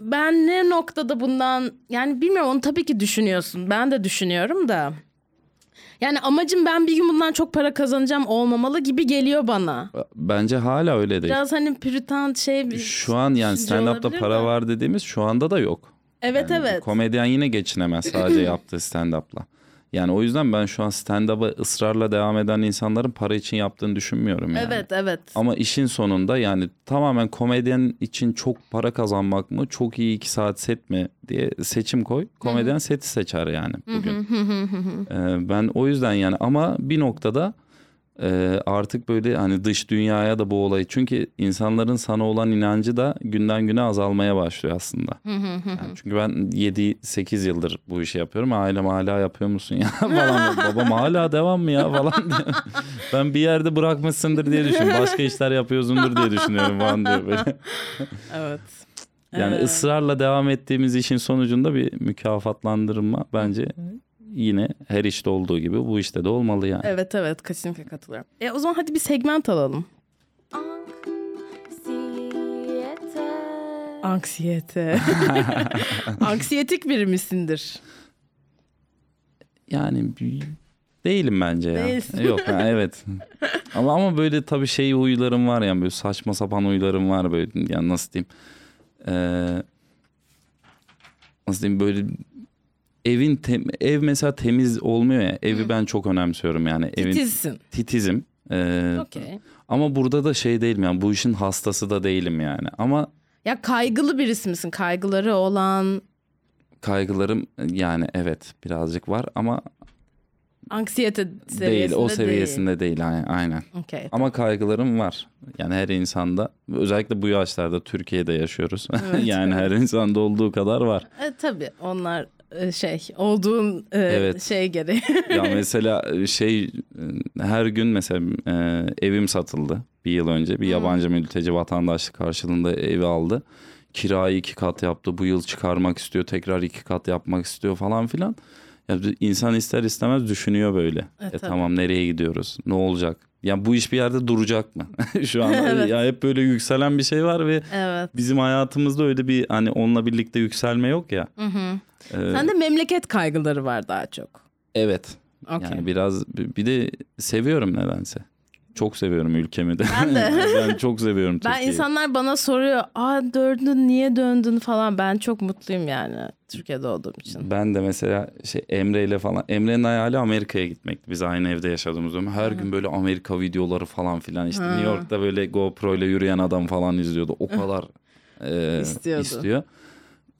ben ne noktada bundan yani bilmiyorum onu tabii ki düşünüyorsun. Ben de düşünüyorum da. Yani amacım ben bir gün bundan çok para kazanacağım olmamalı gibi geliyor bana. Bence hala öyle değil. Biraz hani püritan şey bir Şu an yani stand-up'ta para var dediğimiz şu anda da yok. Evet yani evet. Komedyen yine geçinemez sadece [CLEARS THROAT] yaptığı stand-up'la. Yani o yüzden ben şu an stand-up'a ısrarla devam eden insanların para için yaptığını düşünmüyorum yani. Evet evet. Ama işin sonunda yani tamamen komedyen için çok para kazanmak mı çok iyi iki saat set mi diye seçim koy. Komedyen seti seçer yani bugün. ee, ben o yüzden yani ama bir noktada e, artık böyle hani dış dünyaya da bu olayı çünkü insanların sana olan inancı da günden güne azalmaya başlıyor aslında. yani çünkü ben 7-8 yıldır bu işi yapıyorum. Ailem hala yapıyor musun ya [LAUGHS] falan. Babam hala devam mı ya falan ben bir yerde bırakmışsındır diye düşünüyorum. Başka işler yapıyorsundur diye düşünüyorum falan diyor böyle. evet. Yani evet. ısrarla devam ettiğimiz işin sonucunda bir mükafatlandırma bence yine her işte olduğu gibi bu işte de olmalı yani. Evet evet kesinlikle katılıyorum. E o zaman hadi bir segment alalım. Anksiyete. Anksiyete. [LAUGHS] Anksiyetik biri misindir? Yani değilim bence ya. Değilsin. Yok ha, evet. ama ama böyle tabii şey huylarım var yani böyle saçma sapan huylarım var böyle yani nasıl diyeyim. Ee, nasıl diyeyim böyle evin tem- ev mesela temiz olmuyor ya. Evi ben çok önemsiyorum yani. Evin Titizsin. titizim. Ee, Okey. Ama burada da şey değilim yani bu işin hastası da değilim yani. Ama Ya kaygılı birisi misin? Kaygıları olan kaygılarım yani evet birazcık var ama anksiyete seviyesinde değil o değil. seviyesinde değil, aynen. aynen. Okey. Ama kaygılarım var. Yani her insanda özellikle bu yaşlarda Türkiye'de yaşıyoruz. Evet, [LAUGHS] yani her insanda olduğu kadar var. E, tabii onlar e, şey olduğun e, Evet. şey gereği. [LAUGHS] Ya [LAUGHS] mesela şey e, her gün mesela e, evim satıldı bir yıl önce. Bir yabancı mülteci vatandaşlık karşılığında evi aldı. Kirayı iki kat yaptı. Bu yıl çıkarmak istiyor. Tekrar iki kat yapmak istiyor falan filan. Ya insan ister istemez düşünüyor böyle. E, E, tabii. tamam nereye gidiyoruz? Ne olacak? Ya bu iş bir yerde duracak mı? [LAUGHS] Şu an [LAUGHS] Evet. ya hep böyle yükselen bir şey var ve evet. bizim hayatımızda öyle bir hani onunla birlikte yükselme yok ya. Hı hı. Ee, Sende memleket kaygıları var daha çok. evet. Okey. Yani biraz bir de seviyorum nedense. Çok seviyorum ülkemi de. Ben de. [LAUGHS] ben çok seviyorum Ben Türkiye'yi. insanlar bana soruyor, "Aa döndün, niye döndün?" falan. Ben çok mutluyum yani Türkiye'de olduğum için. Ben de mesela şey Emre ile falan Emre'nin hayali Amerika'ya gitmekti. Biz aynı evde yaşadığımız zaman her gün böyle Amerika videoları falan filan işte Ha. New York'ta böyle GoPro ile yürüyen adam falan izliyordu. O kadar e, İstiyordu. istiyor.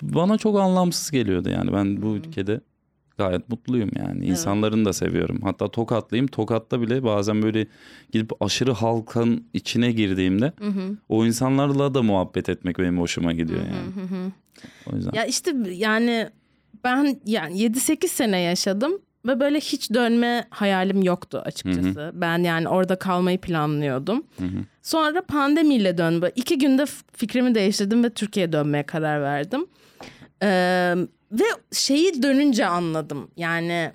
Bana çok anlamsız geliyordu yani. Ben bu ülkede gayet mutluyum yani. İnsanlarını da seviyorum. Hatta Tokatlıyım. Tokat'ta bile bazen böyle gidip aşırı halkın içine girdiğimde Hı hı. o insanlarla da muhabbet etmek benim hoşuma gidiyor yani. Hı hı. O yüzden. Ya işte yani ben yani 7-8 sene yaşadım ve böyle hiç dönme hayalim yoktu açıkçası. Ben yani orada kalmayı planlıyordum. Hı hı. Sonra pandemiyle döndüm. İki günde fikrimi değiştirdim ve Türkiye'ye dönmeye karar verdim. Ee, ve şeyi dönünce anladım. Yani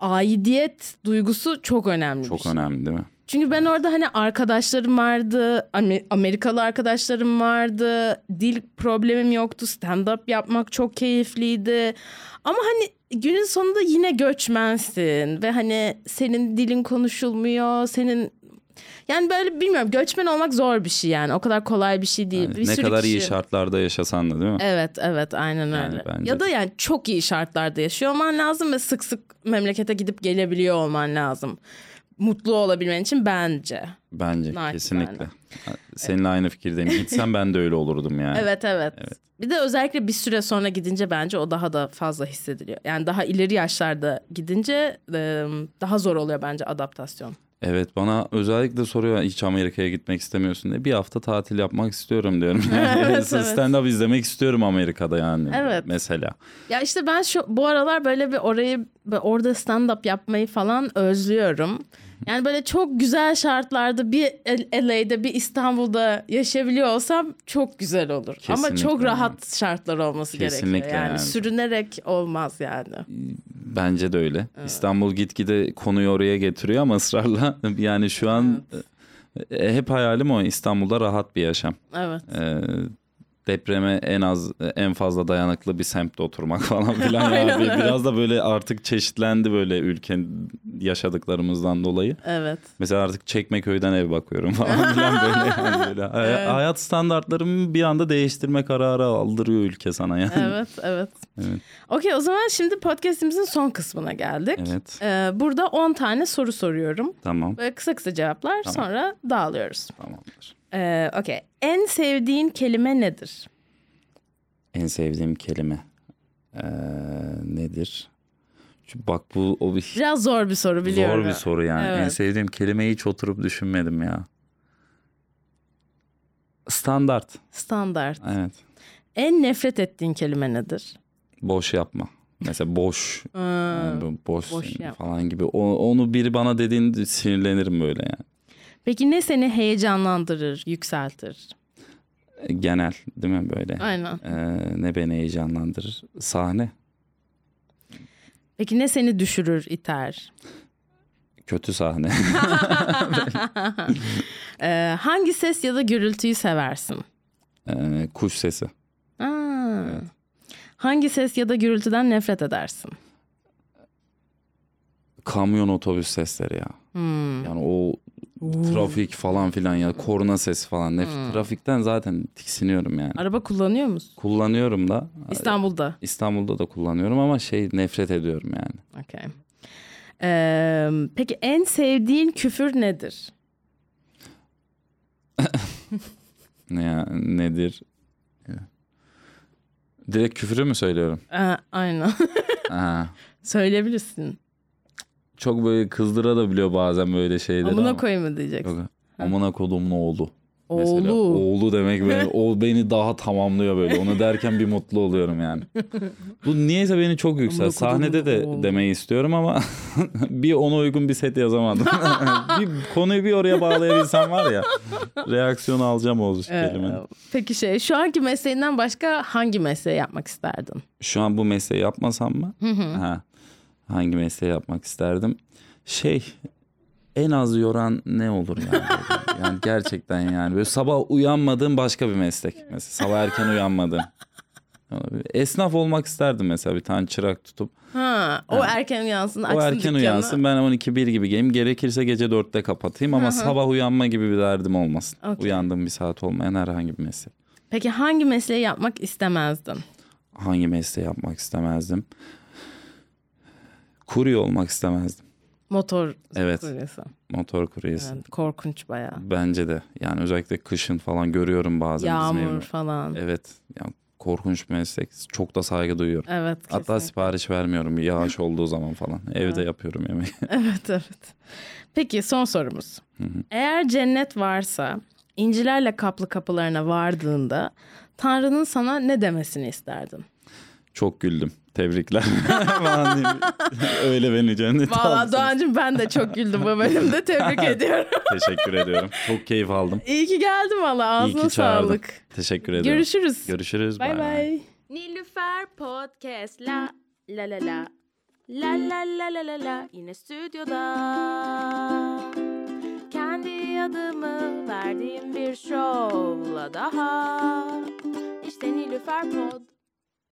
aidiyet duygusu çok önemli bir Çok şey. önemli değil mi? Çünkü ben orada hani arkadaşlarım vardı, Amer- Amerikalı arkadaşlarım vardı, dil problemim yoktu, stand-up yapmak çok keyifliydi. Ama hani günün sonunda yine göçmensin ve hani senin dilin konuşulmuyor, senin... Yani böyle bilmiyorum göçmen olmak zor bir şey yani o kadar kolay bir şey değil. Yani Bir ne sürü kadar iyi kişi- şartlarda yaşasan da değil mi? Evet evet aynen Yani öyle. bence Ya da yani çok iyi şartlarda yaşıyor olman lazım ve sık sık memlekete gidip gelebiliyor olman lazım. Mutlu olabilmen için bence. Bence Naçizane. kesinlikle. Seninle aynı fikirdeyim. Gitsem ben de öyle olurdum yani. [LAUGHS] Evet, evet Bir de özellikle bir süre sonra gidince bence o daha da fazla hissediliyor. Yani daha ileri yaşlarda gidince daha zor oluyor bence adaptasyon. Evet bana özellikle soruyor hiç Amerika'ya gitmek istemiyorsun diye. Bir hafta tatil yapmak istiyorum diyorum. [LAUGHS] Yani Evet, [LAUGHS] evet. Stand-up izlemek istiyorum Amerika'da yani. Evet. Mesela. Ya işte ben şu bu aralar böyle bir orayı orada stand up yapmayı falan özlüyorum. Yani böyle çok güzel şartlarda bir LA'de bir İstanbul'da yaşayabiliyor olsam çok güzel olur. Ama Kesinlikle çok yani. rahat şartlar olması Kesinlikle gerekiyor. Yani, yani. sürünerek olmaz yani. Bence de öyle. İstanbul gitgide konuyu oraya getiriyor ama ısrarla. [LAUGHS] Yani şu an e, hep hayalim o İstanbul'da rahat bir yaşam. Evet. Ee, depreme en az en fazla dayanıklı bir semtte oturmak [LAUGHS] falan filan ya. Aynen Bir- öyle. Biraz da böyle artık çeşitlendi böyle ülkenin yaşadıklarımızdan dolayı. Evet. Mesela artık Çekmeköy'den ev bakıyorum falan filan böyle. Yani böyle [LAUGHS] Evet. Hayat standartlarımı bir anda değiştirme kararı aldırıyor ülke sana yani. Evet, evet. Evet. Okey o zaman şimdi podcastimizin son kısmına geldik. Evet. Ee, burada 10 tane soru soruyorum. Tamam. Böyle kısa kısa cevaplar Tamam. sonra dağılıyoruz. Tamamdır. Ee, Okey. En sevdiğin kelime nedir? En sevdiğim kelime ee, nedir? Şu bak bu o bir Biraz zor bir soru biliyorum. zor bir soru yani. En Evet. sevdiğim kelimeyi hiç oturup düşünmedim ya. Standart. Standart. Evet. En nefret ettiğin kelime nedir? Boş yapma. Mesela boş, [LAUGHS] yani boş, boş yapma. falan gibi. O, onu biri bana dediğinde sinirlenirim böyle yani. Peki ne seni heyecanlandırır, yükseltir? Genel değil mi böyle? Aynen. Ee, ne beni heyecanlandırır? Sahne. Peki ne seni düşürür, iter? Kötü sahne. Ee, [LAUGHS] hangi ses ya da gürültüyü seversin? Ee, kuş sesi. Aa. Hangi ses ya da gürültüden nefret edersin? Kamyon otobüs sesleri ya. Hmm. Yani o trafik falan filan ya korna sesi falan. Nef Hmm. Trafikten zaten tiksiniyorum yani. Araba kullanıyor musun? Kullanıyorum da. İstanbul'da. İstanbul'da da kullanıyorum ama şey nefret ediyorum yani. Okay. Ee, peki en sevdiğin küfür nedir? [LAUGHS] Ne ya, nedir? Direkt küfürü mü söylüyorum? Ee, aynen. [LAUGHS] Söyleyebilirsin. Çok böyle kızdırabiliyor bazen böyle şeyleri Amına koyayım mı diyeceksin? Yok. Amına kodumun oğlu. Mesela. Oğlu. Oğlu demek beni, o beni daha tamamlıyor böyle. Onu derken bir mutlu oluyorum yani. [LAUGHS] Bu niyeyse beni çok yüksel. Sahnede de oğlu. demeyi istiyorum ama [LAUGHS] bir ona uygun bir set yazamadım. [LAUGHS] bir konuyu bir oraya bağlayabilsem var ya. Reaksiyon alacağım o Ee, kelimenin. peki şey şu anki mesleğinden başka hangi mesleği yapmak isterdin? Şu an bu mesleği yapmasam mı? Ha. Hangi mesleği yapmak isterdim? Şey en az yoran ne olur yani? [LAUGHS] yani gerçekten yani. Böyle sabah uyanmadığım başka bir meslek. Mesela sabah erken uyanmadığım. Esnaf olmak isterdim mesela bir tane çırak tutup. Ha, o erken uyansın, açsın o erken dükkanı. uyansın ben 12-1 gibi geleyim. Gerekirse gece 4'te kapatayım ama sabah uyanma gibi bir derdim olmasın. Okey. Uyandığım bir saat olmayan herhangi bir meslek. Peki hangi mesleği yapmak istemezdin? Hangi mesleği yapmak istemezdim? Kurye olmak istemezdim. Motor Evet. kuryesi. Motor kuryesi. Evet, korkunç bayağı. Bence de. Yani özellikle kışın falan görüyorum bazen Yağmur falan. Evet, Evet. Yani korkunç bir meslek. Çok da saygı duyuyorum. Hatta kesinlikle. sipariş vermiyorum yağış olduğu zaman falan. Evde yapıyorum yemeği. [LAUGHS] evet, evet. Peki son sorumuz. Eğer cennet varsa incilerle kaplı kapılarına vardığında Tanrı'nın sana ne demesini isterdin? Çok güldüm. Tebrikler. [LAUGHS] Falan diyeyim. Öyle beni cennete Valla. Doğancığım ben de çok güldüm bu bölümde. Tebrik [LAUGHS] ediyorum. Teşekkür ediyorum. Çok keyif aldım. İyi ki geldin valla. İyi ki Ağzına sağlık. Teşekkür ediyorum. Görüşürüz. Görüşürüz. Bay bay. Nilüfer Podcast la la la la La la la la la la yine stüdyoda Kendi adımı verdiğim bir şovla daha İşte Nilüfer Pod